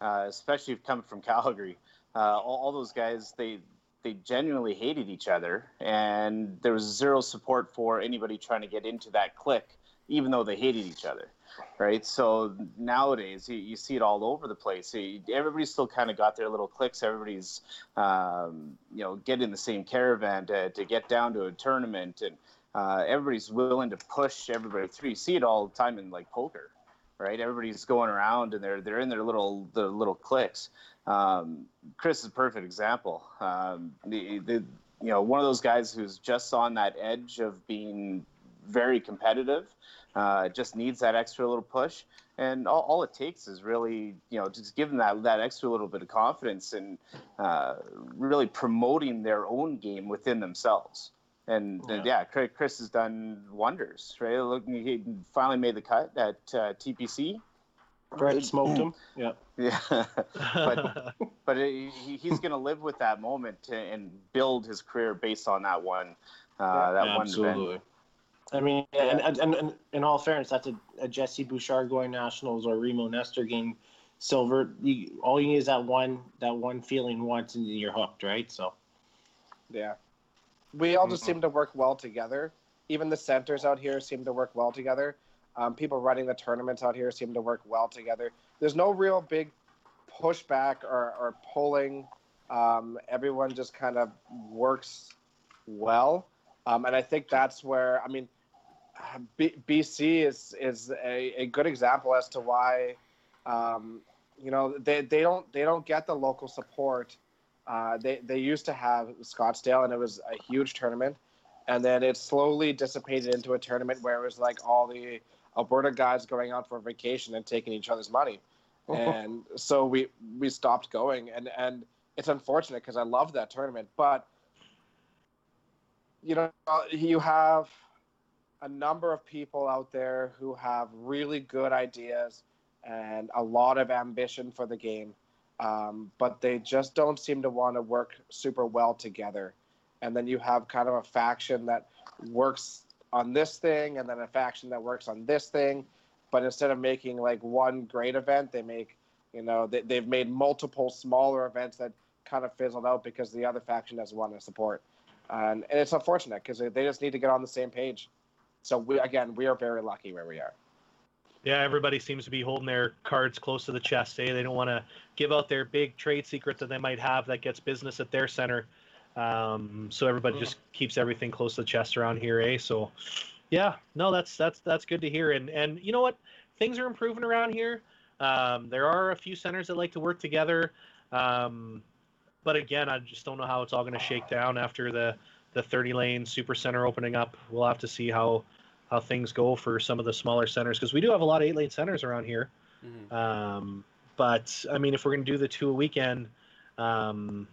uh, especially coming from Calgary. Uh, all, all those guys, they they genuinely hated each other, and there was zero support for anybody trying to get into that clique, even though they hated each other, right? So nowadays, you, you see it all over the place. Everybody's still kind of got their little cliques. Everybody's, um, you know, getting the same caravan to, to get down to a tournament, and uh, everybody's willing to push everybody through. You see it all the time in like poker, right? Everybody's going around and they're they're in their little their little cliques. Um, Chris is a perfect example. Um, the, the you know one of those guys who's just on that edge of being very competitive, uh, just needs that extra little push, and all, all it takes is really you know just giving that that extra little bit of confidence and uh, really promoting their own game within themselves. And and yeah, Chris Chris has done wonders, right? Look, he finally made the cut at uh, TPC. Brett smoked him. Yeah. Yeah, but but it, he, he's going to live with that moment to, and build his career based on that one uh, that one event. I mean, and, and, and, in all fairness, that's a, a Jesse Bouchard going nationals or Remo Nestor getting silver. You, all you need is that one that one feeling once, and you're hooked, right? So Yeah. We all just seem to work well together. Even the centers out here seem to work well together. Um, people running the tournaments out here seem to work well together. There's no real big pushback or, or pulling. Um, everyone just kind of works well. Um, and I think that's where, I mean, B- BC is, is a, a good example as to why, um, you know, they, they don't they don't get the local support uh, they they used to have Scottsdale, and it was a huge tournament, and then it slowly dissipated into a tournament where it was like all the Alberta guys going out for vacation and taking each other's money, and so we we stopped going, and and it's unfortunate because I loved that tournament, but you know you have a number of people out there who have really good ideas and a lot of ambition for the game um, but they just don't seem to want to work super well together. And then you have kind of a faction that works on this thing, and then a faction that works on this thing. But instead of making like one great event, they make, you know, they, they've made multiple smaller events that kind of fizzled out because the other faction doesn't want to support. And, and it's unfortunate because they just need to get on the same page. So we again, we are very lucky where we are. Yeah, everybody seems to be holding their cards close to the chest. Eh? They don't want to give out their big trade secret that they might have that gets business at their center. Um, so everybody just keeps everything close to the chest around here, eh? So, yeah, no, that's that's that's good to hear. And and you know what, things are improving around here. Um, there are a few centers that like to work together, um, but again, I just don't know how it's all going to shake down after the the 30 lane super center opening up. We'll have to see how how things go for some of the smaller centers because we do have a lot of eight lane centers around here. Mhm. Um, but I mean, if we're going to do the two a weekend, um,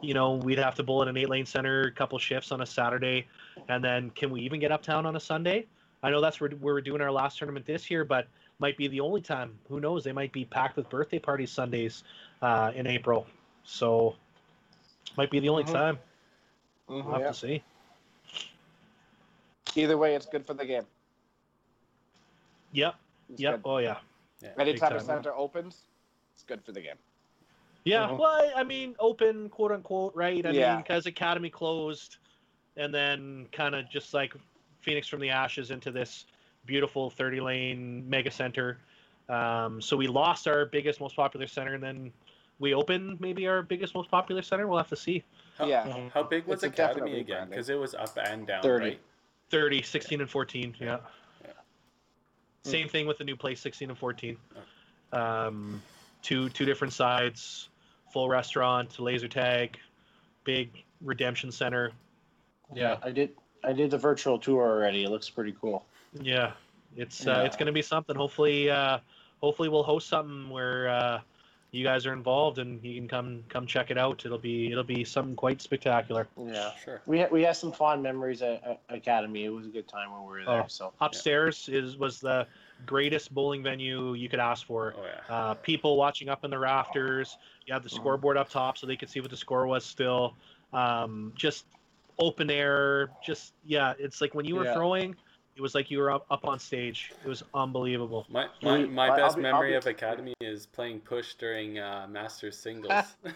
you know, we'd have to bullet an eight lane center, a couple shifts on a Saturday, and then can we even get uptown on a Sunday? I know that's where, where we're doing our last tournament this year, but might be the only time. Who knows? They might be packed with birthday parties Sundays uh, in April, so might be the only Mhm. time. We'll have Yeah. to see. Either way, it's good for the game. Yep. It's Yep. good. Oh yeah. yeah Anytime Big a time. center opens, it's good for the game. Yeah, Mhm. well, I mean, open, quote unquote, right? I Yeah. mean, because Academy closed, and then kind of just like Phoenix from the ashes into this beautiful 30 lane mega center. Um, so we lost our biggest, most popular center, and then we opened maybe our biggest, most popular center. We'll have to see. How, Yeah. How big was It's a Academy again? Because it was up and down, 30. right? 30, 16, and 14. Yeah. Yeah. Same thing with the new place, 16 and 14. Um, two two different sides, full restaurant, laser tag, big redemption center. Yeah. I did. I did the virtual tour already. It looks pretty cool. Yeah, it's Yeah. Uh, it's going to be something. Hopefully, uh, hopefully we'll host something where uh, you guys are involved and you can come come check it out. It'll be it'll be something quite spectacular. Yeah. Sure. We had, we had some fond memories at, at Academy. It was a good time when we were there. Oh. So Upstairs is was the greatest bowling venue you could ask for. Oh yeah. Uh, people watching up in the rafters. You have the scoreboard up top so they could see what the score was still. Um, just open air. Just yeah, it's like when you were Yeah. throwing, it was like you were up, up on stage. It was unbelievable. My my, my I- best be- memory be- of Academy is playing push during uh, Masters singles.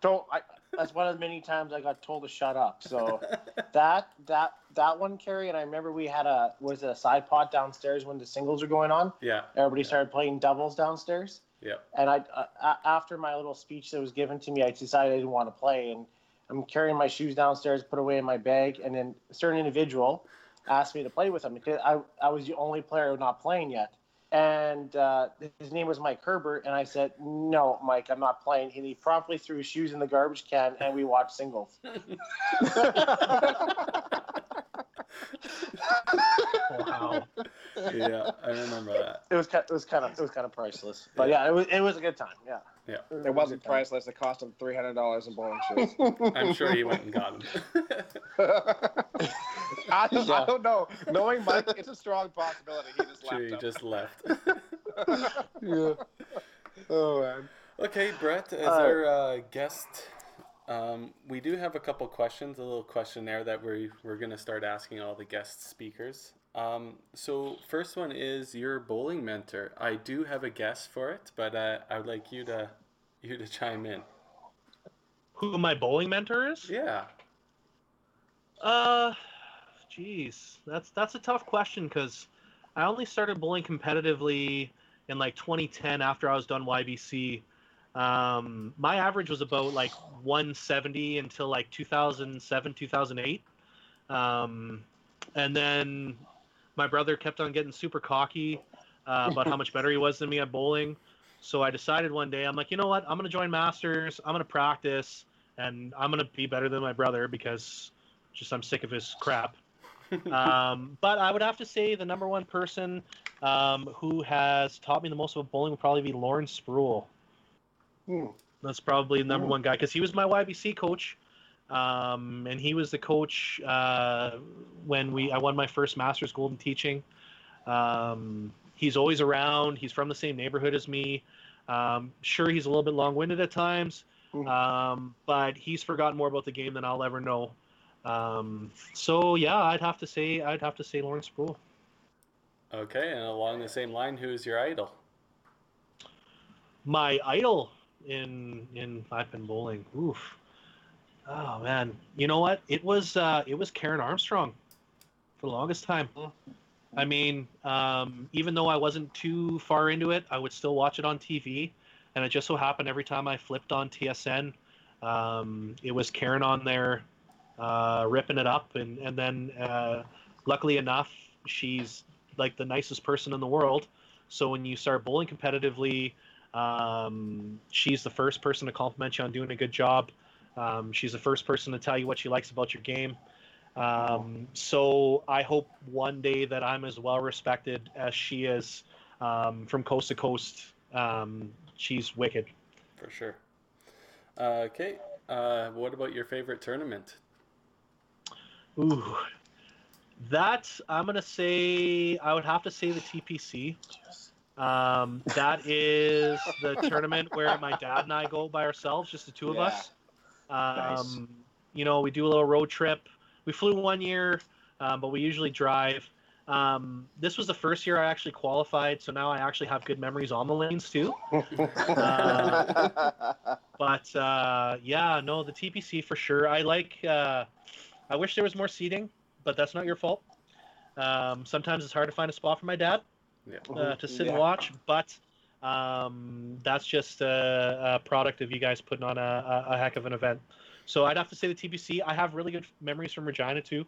don't. I, that's one of the many times I got told to shut up. So that that that one, Kerry, and I remember we had a was it a side pot downstairs when the singles were going on. yeah. Everybody started playing doubles downstairs. Yeah. And I, uh, after my little speech that was given to me, I decided I didn't want to play, and I'm carrying my shoes downstairs, put away in my bag, and then a certain individual asked me to play with him because I, I was the only player not playing yet, and uh, his name was Mike Herbert, and I said, "No, Mike, I'm not playing." And he promptly threw his shoes in the garbage can, and we watched singles. Wow. Yeah, I remember that. It was kind, it was kind of, it was kind of priceless, but yeah, it was, it was a good time. Yeah. Yeah. It wasn't good time. priceless. It cost him three hundred dollars in bowling shoes. I'm sure he went and got him. I, don't, Yeah. I don't know. Knowing Mike, it's a strong possibility he just sure, left. he him. just left. yeah. Oh man. Okay, Brett, as Uh, our uh, guest, um, we do have a couple questions, a little questionnaire that we we're gonna start asking all the guest speakers. Um, so first one is your bowling mentor. I do have a guess for it, but uh, I would like you to you to chime in. Who my bowling mentor is? Yeah. Uh, jeez, that's that's a tough question because I only started bowling competitively in like 2010 after I was done YBC. Um, my average was about like 170 until like 2007, 2008. Um, and then my brother kept on getting super cocky uh, about how much better he was than me at bowling. So I decided one day, I'm like, you know what? I'm going to join Masters. I'm going to practice and I'm going to be better than my brother because just I'm sick of his crap. um, but I would have to say the number one person um, who has taught me the most about bowling would probably be Lauren Spruill. Hmm. That's probably the number Ooh. one guy because he was my YBC coach, um, and he was the coach uh, when we I won my first Masters Gold in teaching. Um, he's always around. He's from the same neighborhood as me. Um, sure, he's a little bit long-winded at times, Mhm. um, but he's forgotten more about the game than I'll ever know. Um, so yeah, I'd have to say I'd have to say Lawrence Sproul. Okay, and along the same line, who is your idol? My idol in in I've been bowling. Oof. Oh man, you know what? It was uh, it was Karen Armstrong for the longest time. I mean, um, even though I wasn't too far into it, I would still watch it on TV, and it just so happened every time I flipped on TSN, um, it was Karen on there, uh, ripping it up, and and then uh, luckily enough, she's like the nicest person in the world. So when you start bowling competitively, um, she's the first person to compliment you on doing a good job. Um, she's the first person to tell you what she likes about your game. Um, so I hope one day that I'm as well respected as she is um, from coast to coast. Um, she's wicked. For sure. Uh, okay, uh, what about your favorite tournament? Ooh, that I'm gonna say I would have to say the TPC. Um, that is the tournament where my dad and I go by ourselves, just the two of Yeah. us. Um, Nice. You know, we do a little road trip. We flew one year, um, but we usually drive. Um, this was the first year I actually qualified, so now I actually have good memories on the lanes too. But uh, yeah, no, the TPC for sure. I like. Uh, I wish there was more seating, but that's not your fault. Um, sometimes it's hard to find a spot for my dad Yeah. uh, to sit and watch, but um, that's just a, a product of you guys putting on a, a, a heck of an event. So I'd have to say the TPC. I have really good memories from Regina too.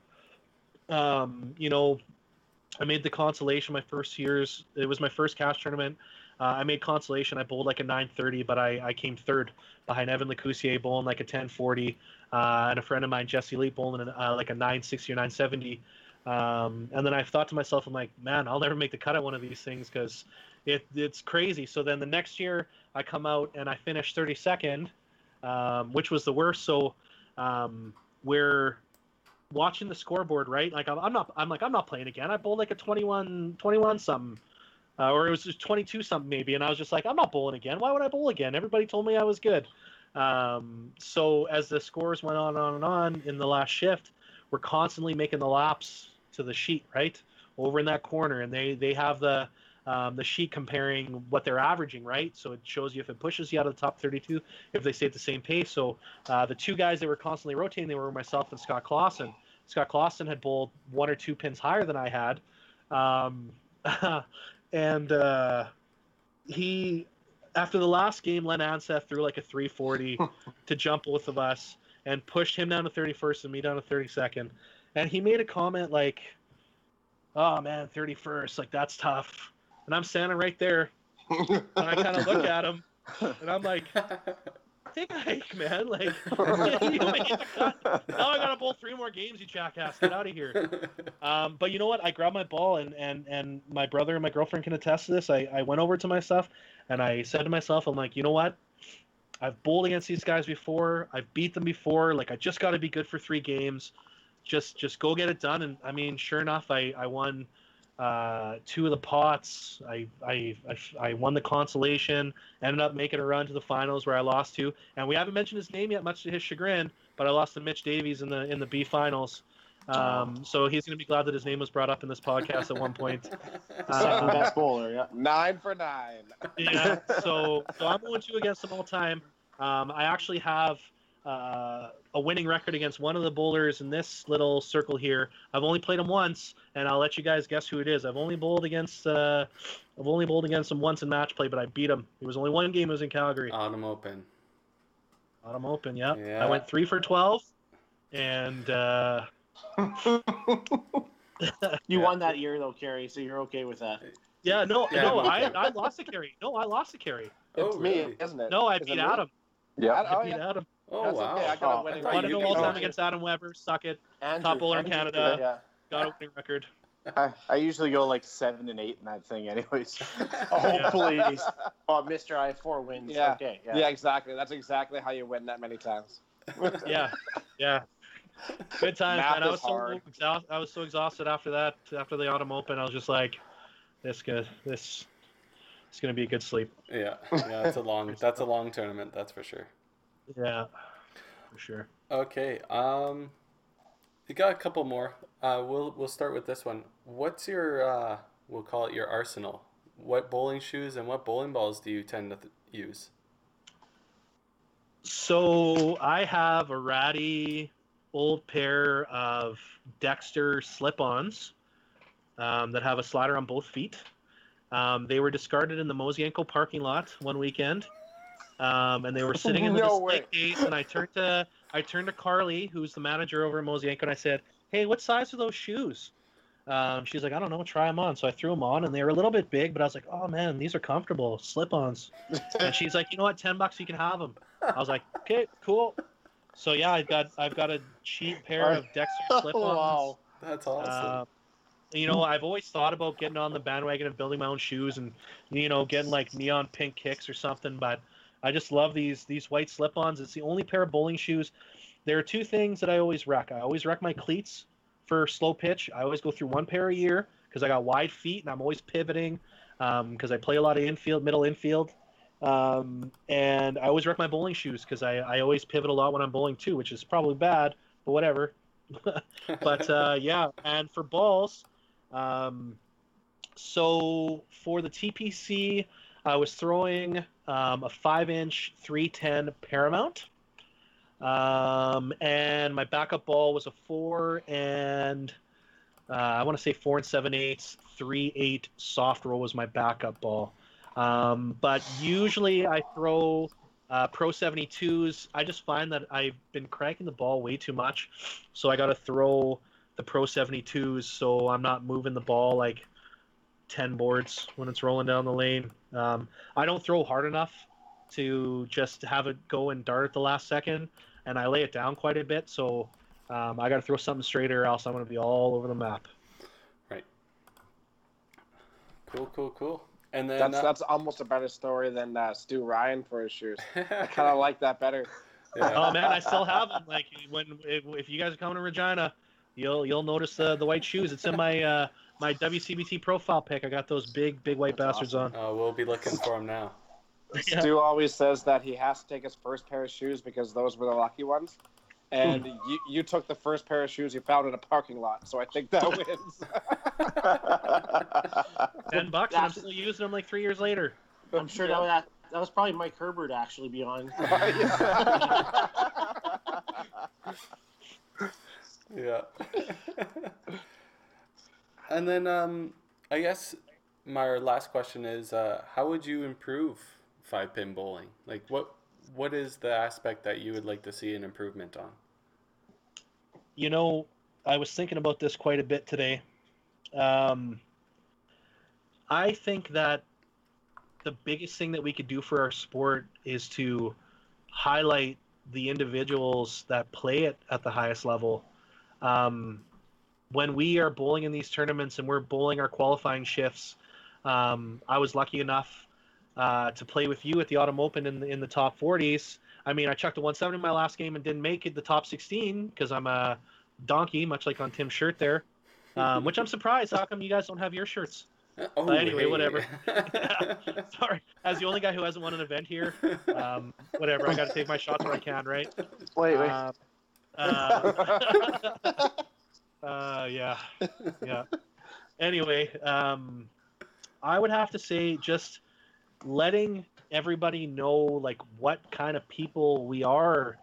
Um, you know, I made the consolation my first years. It was my first cash tournament. Uh, I made consolation. I bowled like a 930, but I, I came third behind Evan Lecousier bowling like a 1040, uh, and a friend of mine, Jesse Lee, bowling uh, like a 960 or 970. Um, and then I thought to myself, I'm like, man, I'll never make the cut at one of these things because it, it's crazy. So then the next year I come out and I finish 32nd, um, which was the worst. So um, we're watching the scoreboard, right? Like I'm, I'm not, I'm like, I'm not playing again. I bowled like a 21, 21 something. Uh, or it was just 22 something maybe, and I was just like, I'm not bowling again. Why would I bowl again? Everybody told me I was good. Um, so as the scores went on and on and on in the last shift, we're constantly making the laps to the sheet, right? Over in that corner, and they they have the um, the sheet comparing what they're averaging, right? So it shows you if it pushes you out of the top 32, if they stay at the same pace. So uh, the two guys that were constantly rotating, they were myself and Scott Clausen. Scott Clausen had bowled one or two pins higher than I had. Um, and uh, he after the last game, Len Anseth threw like a 340 to jump both of us and pushed him down to 31st and me down to 32nd. And he made a comment like, "Oh man, 31st, like that's tough." And I'm standing right there, and I kind of look at him, and I'm like, "Take a hike, man! Like, you made the cut. Now I gotta bowl three more games, you jackass! Get out of here!" Um, but you know what? I grabbed my ball, and and and my brother and my girlfriend can attest to this. I I went over to my stuff, and I said to myself, I'm like, you know what? I've bowled against these guys before. I've beat them before. Like I just got to be good for three games. Just just go get it done. And I mean, sure enough, I I won uh, two of the pots. I, I I I won the consolation. Ended up making a run to the finals where I lost to. And we haven't mentioned his name yet, much to his chagrin. But I lost to Mitch Davies in the in the B finals. Um, so he's going to be glad that his name was brought up in this podcast at one point. Second Um, best bowler, yeah. Nine for nine. yeah. So, so I'm going two against them all time. Um, I actually have uh, a winning record against one of the bowlers in this little circle here. I've only played him once, and I'll let you guys guess who it is. I've only bowled against uh, I've only bowled against him once in match play, but I beat him. It was only one game. It was in Calgary. Autumn Open. Autumn Open. Yeah. Yeah. I went three for twelve, and uh, You Yeah. won that year though, Kerry, so you're okay with that. yeah, no, Yeah. no, I, I lost a Kerry. No, I lost a Kerry. It's Oh, me, really? isn't it? No, I Is beat? Adam. Yeah. I- I oh, beat yeah. Adam. Oh That's wow! okay, I got a Oh, winning I thought Won you it all time against Adam Weber. Suck it. Andrew, Top bowler in Andrew, Canada. Yeah. Got a winning record. I, I usually go like seven and eight in that thing, anyways. Oh Yeah. please. Oh, Mister, I have four wins. Yeah. Okay. Yeah. Yeah. exactly. That's exactly how you win that many times. Yeah, yeah. Good times, Math man. I is was so hard. exhausted. I was so exhausted after that. After the autumn open, I was just like, "This good. This, it's gonna be a good sleep." Yeah, yeah, it's a long. That's a long tournament. That's for sure. Yeah, for sure. Okay. Um, you got a couple more. Uh, we'll we'll start with this one. What's your uh, we'll call it your arsenal? What bowling shoes and what bowling balls do you tend to th- use? So I have a ratty old pair of Dexter slip-ons um, that have a slider on both feet. Um, they were discarded in the Mosienko parking lot one weekend, um, and they were sitting in the No case. And I turned to I turned to Carly, who's the manager over at Mosienko, and I said, "Hey, what size are those shoes?" Um, she's like, "I don't know. Try them on." So I threw them on, and they were a little bit big, but I was like, "Oh man, these are comfortable slip-ons." and she's like, "You know what? Ten bucks, you can have them." I was like, "Okay, cool." So yeah, I've got I've got a cheap pair of Dexter slip-ons. wow. That's awesome. Uh, you know, I've always thought about getting on the bandwagon of building my own shoes and you know getting like neon pink kicks or something, but I just love these these white slip-ons. It's the only pair of bowling shoes. There are two things that I always wreck. I always wreck my cleats for slow pitch. I always go through one pair a year because I got wide feet and I'm always pivoting because I play a lot of infield, middle infield. Um, and I always wreck my bowling shoes because I, I always pivot a lot when I'm bowling too, which is probably bad, but whatever. but uh, yeah, and for balls, um, so for the TPC, I was throwing um, a five-inch 310 Paramount, um, and my backup ball was a four and uh, I want to say four and seven eighths, three eight soft roll was my backup ball. Um, but usually I throw uh, Pro 72s. I just find that I've been cranking the ball way too much, so I got to throw the Pro 72s so I'm not moving the ball like 10 boards when it's rolling down the lane. Um, I don't throw hard enough to just have it go and dart at the last second, and I lay it down quite a bit. So um, I got to throw something straighter, else I'm going to be all over the map. Right. Cool, cool, cool. And then That's uh, that's almost a better story than uh, Stu Ryan for his shoes. I kind of like that better. yeah. Oh man, I still have them. Like when if, if you guys are coming to Regina, you'll you'll notice the the white shoes. It's in my uh, my WCBT profile pic. I got those big big white That's bastards awesome. Uh, we'll be looking for them now. Yeah. Stu always says that he has to take his first pair of shoes because those were the lucky ones. And you, you took the first pair of shoes you found in a parking lot, so I think that wins. Ten bucks, and I'm still using them like three years later. I'm sure that, that that was probably Mike Herbert actually beyond. Yeah. And then um, I guess my last question is, uh, how would you improve five pin bowling? Like, what what is the aspect that you would like to see an improvement on? You know, I was thinking about this quite a bit today. Um, I think that the biggest thing that we could do for our sport is to highlight the individuals that play it at the highest level. Um, when we are bowling in these tournaments and we're bowling our qualifying shifts, um, I was lucky enough uh, to play with you at the Autumn Open in the, in the top 40s. I mean, I chucked a 170 in my last game and didn't make it the top 16 because I'm a donkey, much like on Tim's shirt there. Um, which I'm surprised. How come you guys don't have your shirts? Oh, anyway, hey. whatever. Sorry, as the only guy who hasn't won an event here, um, whatever. I got to take my shots where I can, right? wait, wait. Um, uh, uh, yeah, yeah. Anyway, um, I would have to say just letting everybody know like what kind of people we are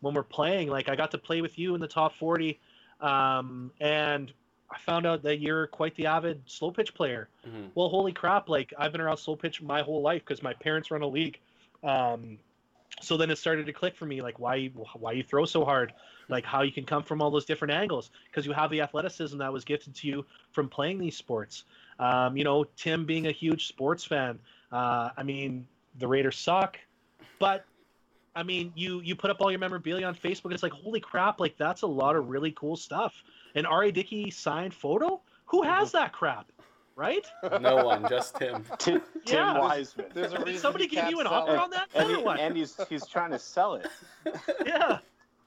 when we're playing. Like I got to play with you in the top forty, um, and I found out that you're quite the avid slow pitch player Mhm. well, holy crap! Like I've been around slow pitch my whole life because my parents run a league. Um, so then it started to click for me, like why you- why you throw so hard, like how you can come from all those different angles because you have the athleticism that was gifted to you from playing these sports. Um, you know, Tim being a huge sports fan. Uh, I mean, the Raiders suck, but I mean, you you put up all your memorabilia on Facebook. It's like holy crap! Like that's a lot of really cool stuff. An R.A. Dickey signed photo. Who has that crap? Right? no one, just him. Tim, Tim yeah. Wiseman. There's a Did reason somebody give you an offer it. on that and, yet, or he, what? and he's he's trying to sell it. yeah.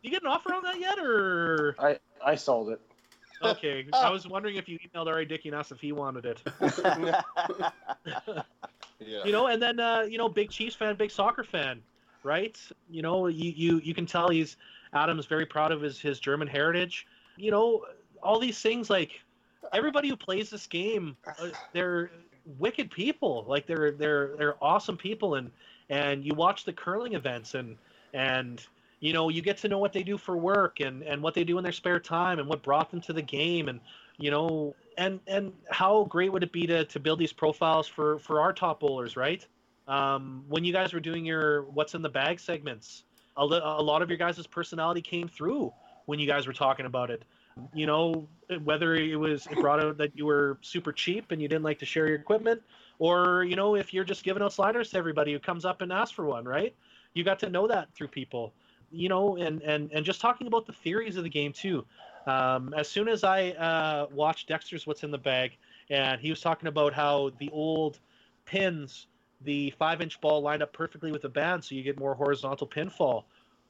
You get an offer on that yet, or I I sold it. okay? I was wondering if you emailed R.A. Dickey and asked if he wanted it. Yeah. You know, and then uh, you know, big Chiefs fan, big soccer fan, right? You know, you you, you can tell he's Adam's very proud of his his German heritage. You know, all these things like everybody who plays this game, uh, they're wicked people. Like they're they're they're awesome people, and and you watch the curling events and and you know you get to know what they do for work and and what they do in their spare time and what brought them to the game and you know and and how great would it be to to build these profiles for for our top bowlers right um when you guys were doing your what's in the bag segments a, li- a lot of your guys' personality came through when you guys were talking about it you know whether it was it brought out that you were super cheap and you didn't like to share your equipment or you know if you're just giving out sliders to everybody who comes up and asks for one right? You got to know that through people you know and and and just talking about the theories of the game too. Um, as soon as i uh, watched dexter's what's in the bag and he was talking about how the old pins the five inch ball lined up perfectly with the band so you get more horizontal pinfall.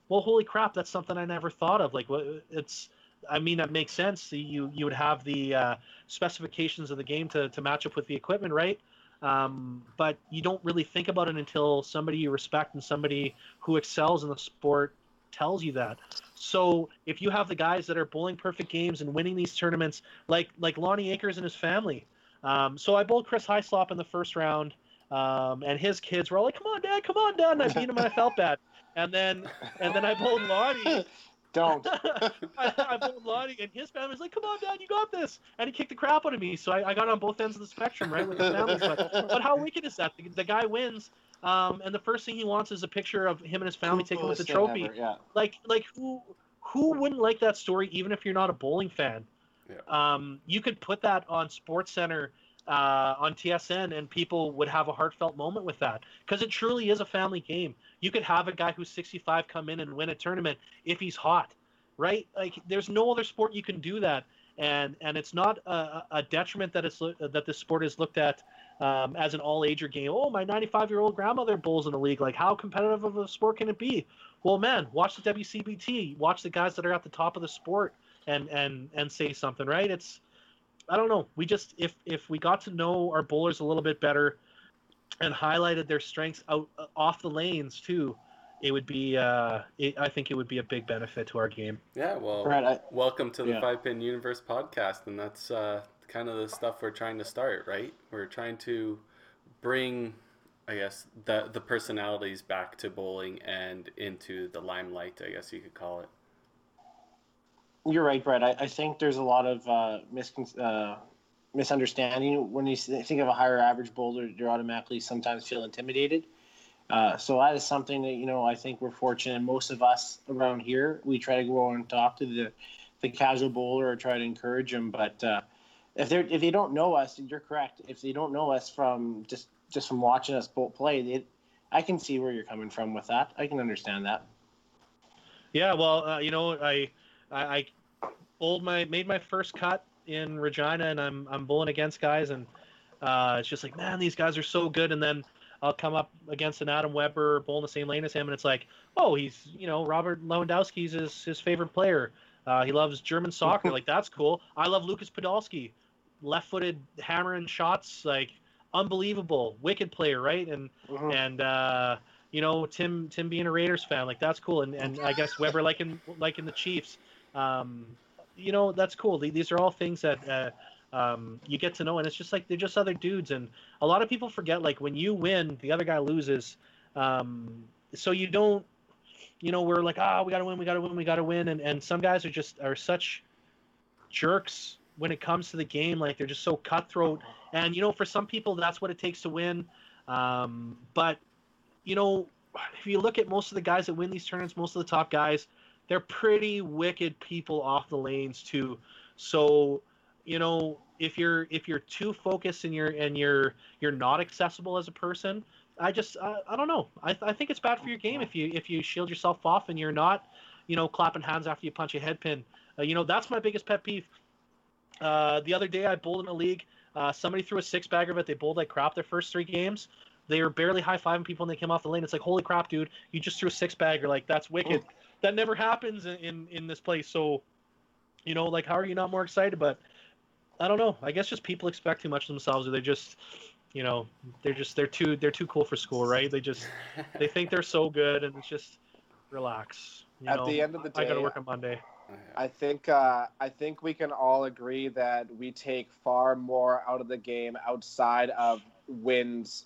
Well holy crap that's something i never thought of. Like it's i mean that makes sense you you would have the uh, specifications of the game to, to match up with the equipment right um, but you don't really think about it until somebody you respect and somebody who excels in the sport tells you that. So if you have the guys that are bowling perfect games and winning these tournaments, like like Lonnie Akers and his family. Um, so I bowled Chris Hyslop in the first round, um, and his kids were all like, "Come on, Dad, come on, Dad!" And I beat him, and I felt bad. And then and then I bowled Lonnie. Don't. I, I bowled Lonnie, and his family's like, "Come on, Dad, you got this!" And he kicked the crap out of me. So I, I got on both ends of the spectrum, right, with his family. But, but how wicked is that? The, the guy wins, um, and the first thing he wants is a picture of him and his family taking with the trophy. ever, Yeah. Like, like who who wouldn't like that story, even if you're not a bowling fan? Yeah. Um, you could put that on Sports Center uh, on TSN, and people would have a heartfelt moment with that because it truly is a family game. You could have a guy who's 65 come in and win a tournament if he's hot, right? Like there's no other sport you can do that, and and it's not a, a detriment that it's that the sport is looked at um, as an all-ager game. Oh, my 95-year-old grandmother bowls in the league. Like how competitive of a sport can it be? Well, man, watch the WCBT. Watch the guys that are at the top of the sport and and and say something, right? It's I don't know. We just if if we got to know our bowlers a little bit better and highlighted their strengths out uh, off the lanes too, it would be. Uh, it, I think it would be a big benefit to our game. Yeah, well, Right, I- welcome to the yeah. Five Pin Universe podcast, and that's uh, kind of the stuff we're trying to start. Right, we're trying to bring, I guess, the the personalities back to bowling and into the limelight. I guess you could call it. You're right, Brett. I, I think there's a lot of uh, miscon- uh, misunderstanding when you think of a higher average bowler. You automatically sometimes feel intimidated. Uh, so that is something that you know I think we're fortunate. Most of us around here, we try to go and talk to the the casual bowler or try to encourage them. But uh, if they if they don't know us, you're correct. If they don't know us from just just from watching us bowl play, they, I can see where you're coming from with that. I can understand that. Yeah, well, uh, you know, I, I, I bowled my made my first cut in Regina, and I'm I'm bowling against guys, and uh, it's just like, man, these guys are so good, and then I'll come up against an Adam Weber bowling the same lane as him, and it's like, oh, he's you know Robert Lewandowski's his his favorite player. Uh, he loves German soccer, like that's cool. I love Lucas Podolski, left-footed hammering shots, like unbelievable, wicked player, right? And Mhm. and uh, you know Tim Tim being a Raiders fan, like that's cool, and and I guess Weber liking liking the Chiefs, um, you know that's cool. These are all things that uh, um, you get to know, and it's just like they're just other dudes, and a lot of people forget like when you win, the other guy loses, um, so you don't, you know, we're like ah we gotta win, we gotta win, we gotta win, and and some guys are just are such jerks when it comes to the game, like they're just so cutthroat and you know, for some people, that's what it takes to win. Um, but you know, if you look at most of the guys that win these tournaments, most of the top guys, they're pretty wicked people off the lanes too. So, you know, if you're if you're too focused and you're and you're you're not accessible as a person, I just I, I don't know. I, I think it's bad for your game if you if you shield yourself off and you're not, you know, clapping hands after you punch a head pin. Uh, you know, that's my biggest pet peeve. Uh, the other day, I bowled in a league. Uh, somebody threw a six bagger, but they bowled like crap their first three games. They were barely high fiving people and they came off the lane. It's like, holy crap, dude! You just threw a six bagger. Like that's wicked. That never happens in, in in this place. So, you know, like how are you not more excited? But I don't know. I guess just people expect too much of themselves, or they just, you know, they're just they're too they're too cool for school, right? They just they think they're so good, and it's just relax. You At know, the end of the day, I got to work on Monday. I think uh, I think we can all agree that we take far more out of the game outside of wins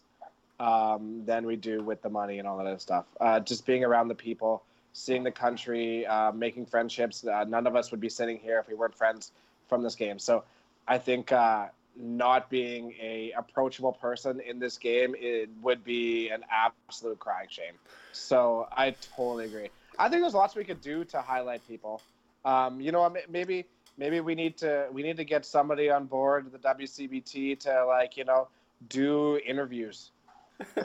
um, than we do with the money and all that other stuff. Uh, just being around the people, seeing the country, uh, making friendships. Uh, none of us would be sitting here if we weren't friends from this game. So I think uh, not being a approachable person in this game it would be an absolute crying shame. So I totally agree. I think there's lots we could do to highlight people. Um, you know, maybe maybe we need to we need to get somebody on board the WCBT to like you know do interviews.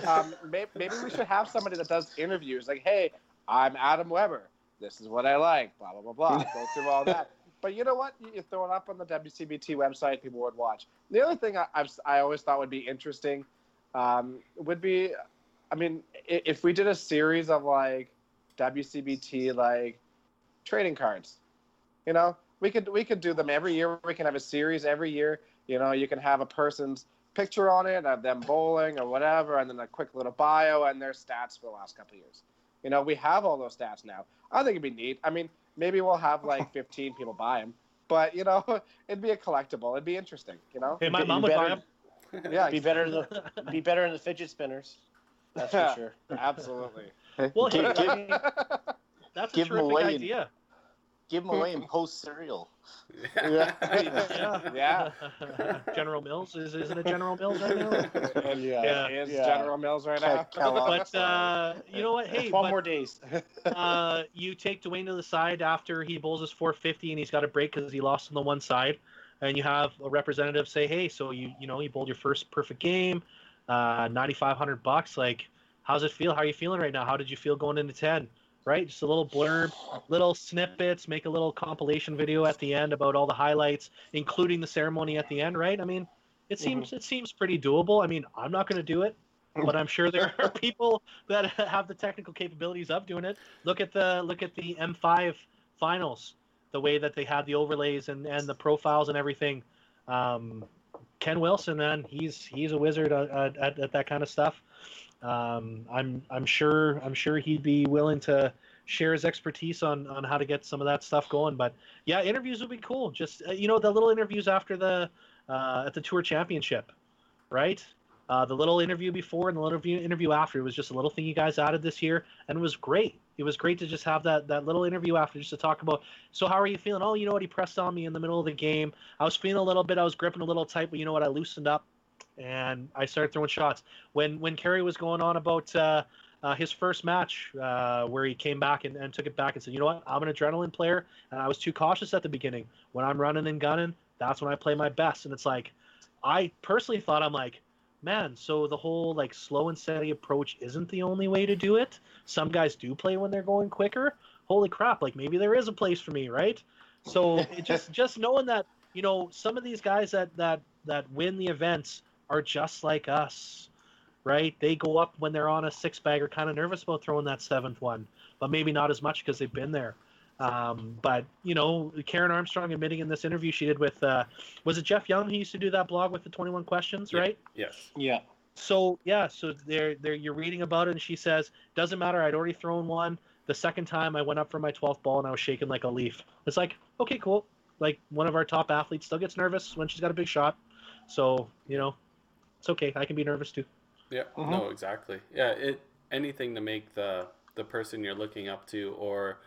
Um, maybe, maybe we should have somebody that does interviews. Like, hey, I'm Adam Weber. This is what I like. Blah blah blah blah. Go through all that. But you know what? You throw it up on the WCBT website, people would watch. The other thing I, I've, I always thought would be interesting um, would be, I mean, if we did a series of like WCBT like trading cards, you know, we could we could do them every year. We can have a series every year. You know, you can have a person's picture on it of them bowling or whatever, and then a quick little bio and their stats for the last couple of years. You know, we have all those stats now. I think it'd be neat. I mean, maybe we'll have like 15 people buy them, but you know, it'd be a collectible. It'd be interesting. You know, hey, my mom would buy them. yeah, Be better than the, be better than the fidget spinners. That's for sure. absolutely. Well, give, hey, give, That's a Give 'em terrific away. idea. Give them away and post cereal. Yeah. Yeah. Yeah. General Mills is isn't it General Mills right now? and Yeah. yeah, it is Yeah. General Mills right now. Kellogg's. But uh, you know what? Hey, Twelve more days. uh, you take Dwayne to the side after he bowls his 450 and he's got a break because he lost on the one side. and you have a representative say, "Hey, so you you know you bowled your first perfect game, uh, 9,500 bucks. Like, how's it feel? How are you feeling right now? How did you feel going into 10? Right? Just a little blurb, little snippets, make a little compilation video at the end about all the highlights, including the ceremony at the end. Right? I mean, it seems it seems pretty doable. I mean, I'm not going to do it, but I'm sure there are people that have the technical capabilities of doing it. Look at the look at the M5 finals, the way that they had the overlays and, and the profiles and everything. Um, Ken Wilson, man, he's he's a wizard at, at, at that kind of stuff. Um, I'm I'm sure I'm sure he'd be willing to share his expertise on on how to get some of that stuff going. But yeah, interviews would be cool. Just uh, you know the little interviews after the uh, at the tour championship, right? Uh, the little interview before and the little interview, interview after was just a little thing you guys added this year, and it was great. It was great to just have that that little interview after, just to talk about. So how are you feeling? Oh, you know what? He pressed on me in the middle of the game. I was feeling a little bit. I was gripping a little tight, but you know what? I loosened up, and I started throwing shots. When when Kerry was going on about uh, uh, his first match, uh, where he came back and, and took it back and said, you know what? I'm an adrenaline player, and I was too cautious at the beginning. When I'm running and gunning, that's when I play my best. And it's like, I personally thought I'm like man, so the whole like slow and steady approach isn't the only way to do it. Some guys do play when they're going quicker. Holy crap, like maybe there is a place for me, right? So it just just knowing that, you know, some of these guys that that that win the events are just like us. Right? They go up when they're on a six bagger kind of nervous about throwing that seventh one, but maybe not as much because they've been there. Um, but you know, Karen Armstrong admitting in this interview she did with uh, was it Jeff Young who used to do that blog with the 21 questions, Yeah. right? Yes. Yeah. So yeah, so there, there you're reading about it, and she says, doesn't matter. I'd already thrown one. The second time I went up for my 12th ball and I was shaking like a leaf. It's like, okay, cool. Like one of our top athletes still gets nervous when she's got a big shot. So you know, it's okay. I can be nervous too. Yeah. Mhm. No, exactly. Yeah. It anything to make the the person you're looking up to or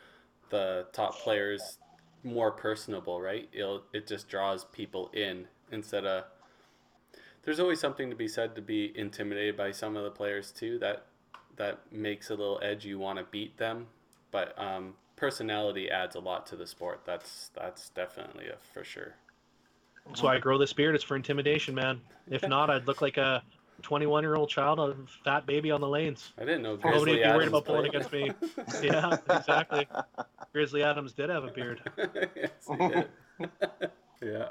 the top players more personable, right? It'll it just draws people in instead of. There's always something to be said to be intimidated by some of the players too. That that makes a little edge. You want to beat them, but um, personality adds a lot to the sport. That's that's definitely a for sure. That's why I grow this beard. It's for intimidation, man. If not, I'd look like a 21 year old child, a fat baby on the lanes. I didn't know Nobody would be worried Adams about pulling against me. Yeah, exactly. Grizzly Adams did have a beard. yes, he did. yeah.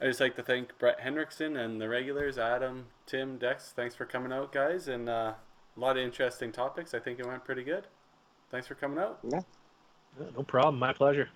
I just like to thank Brett Henriksen and the regulars, Adam, Tim, Dex. Thanks for coming out, guys, and uh, a lot of interesting topics. I think it went pretty good. Thanks for coming out. Yeah. No problem. My pleasure.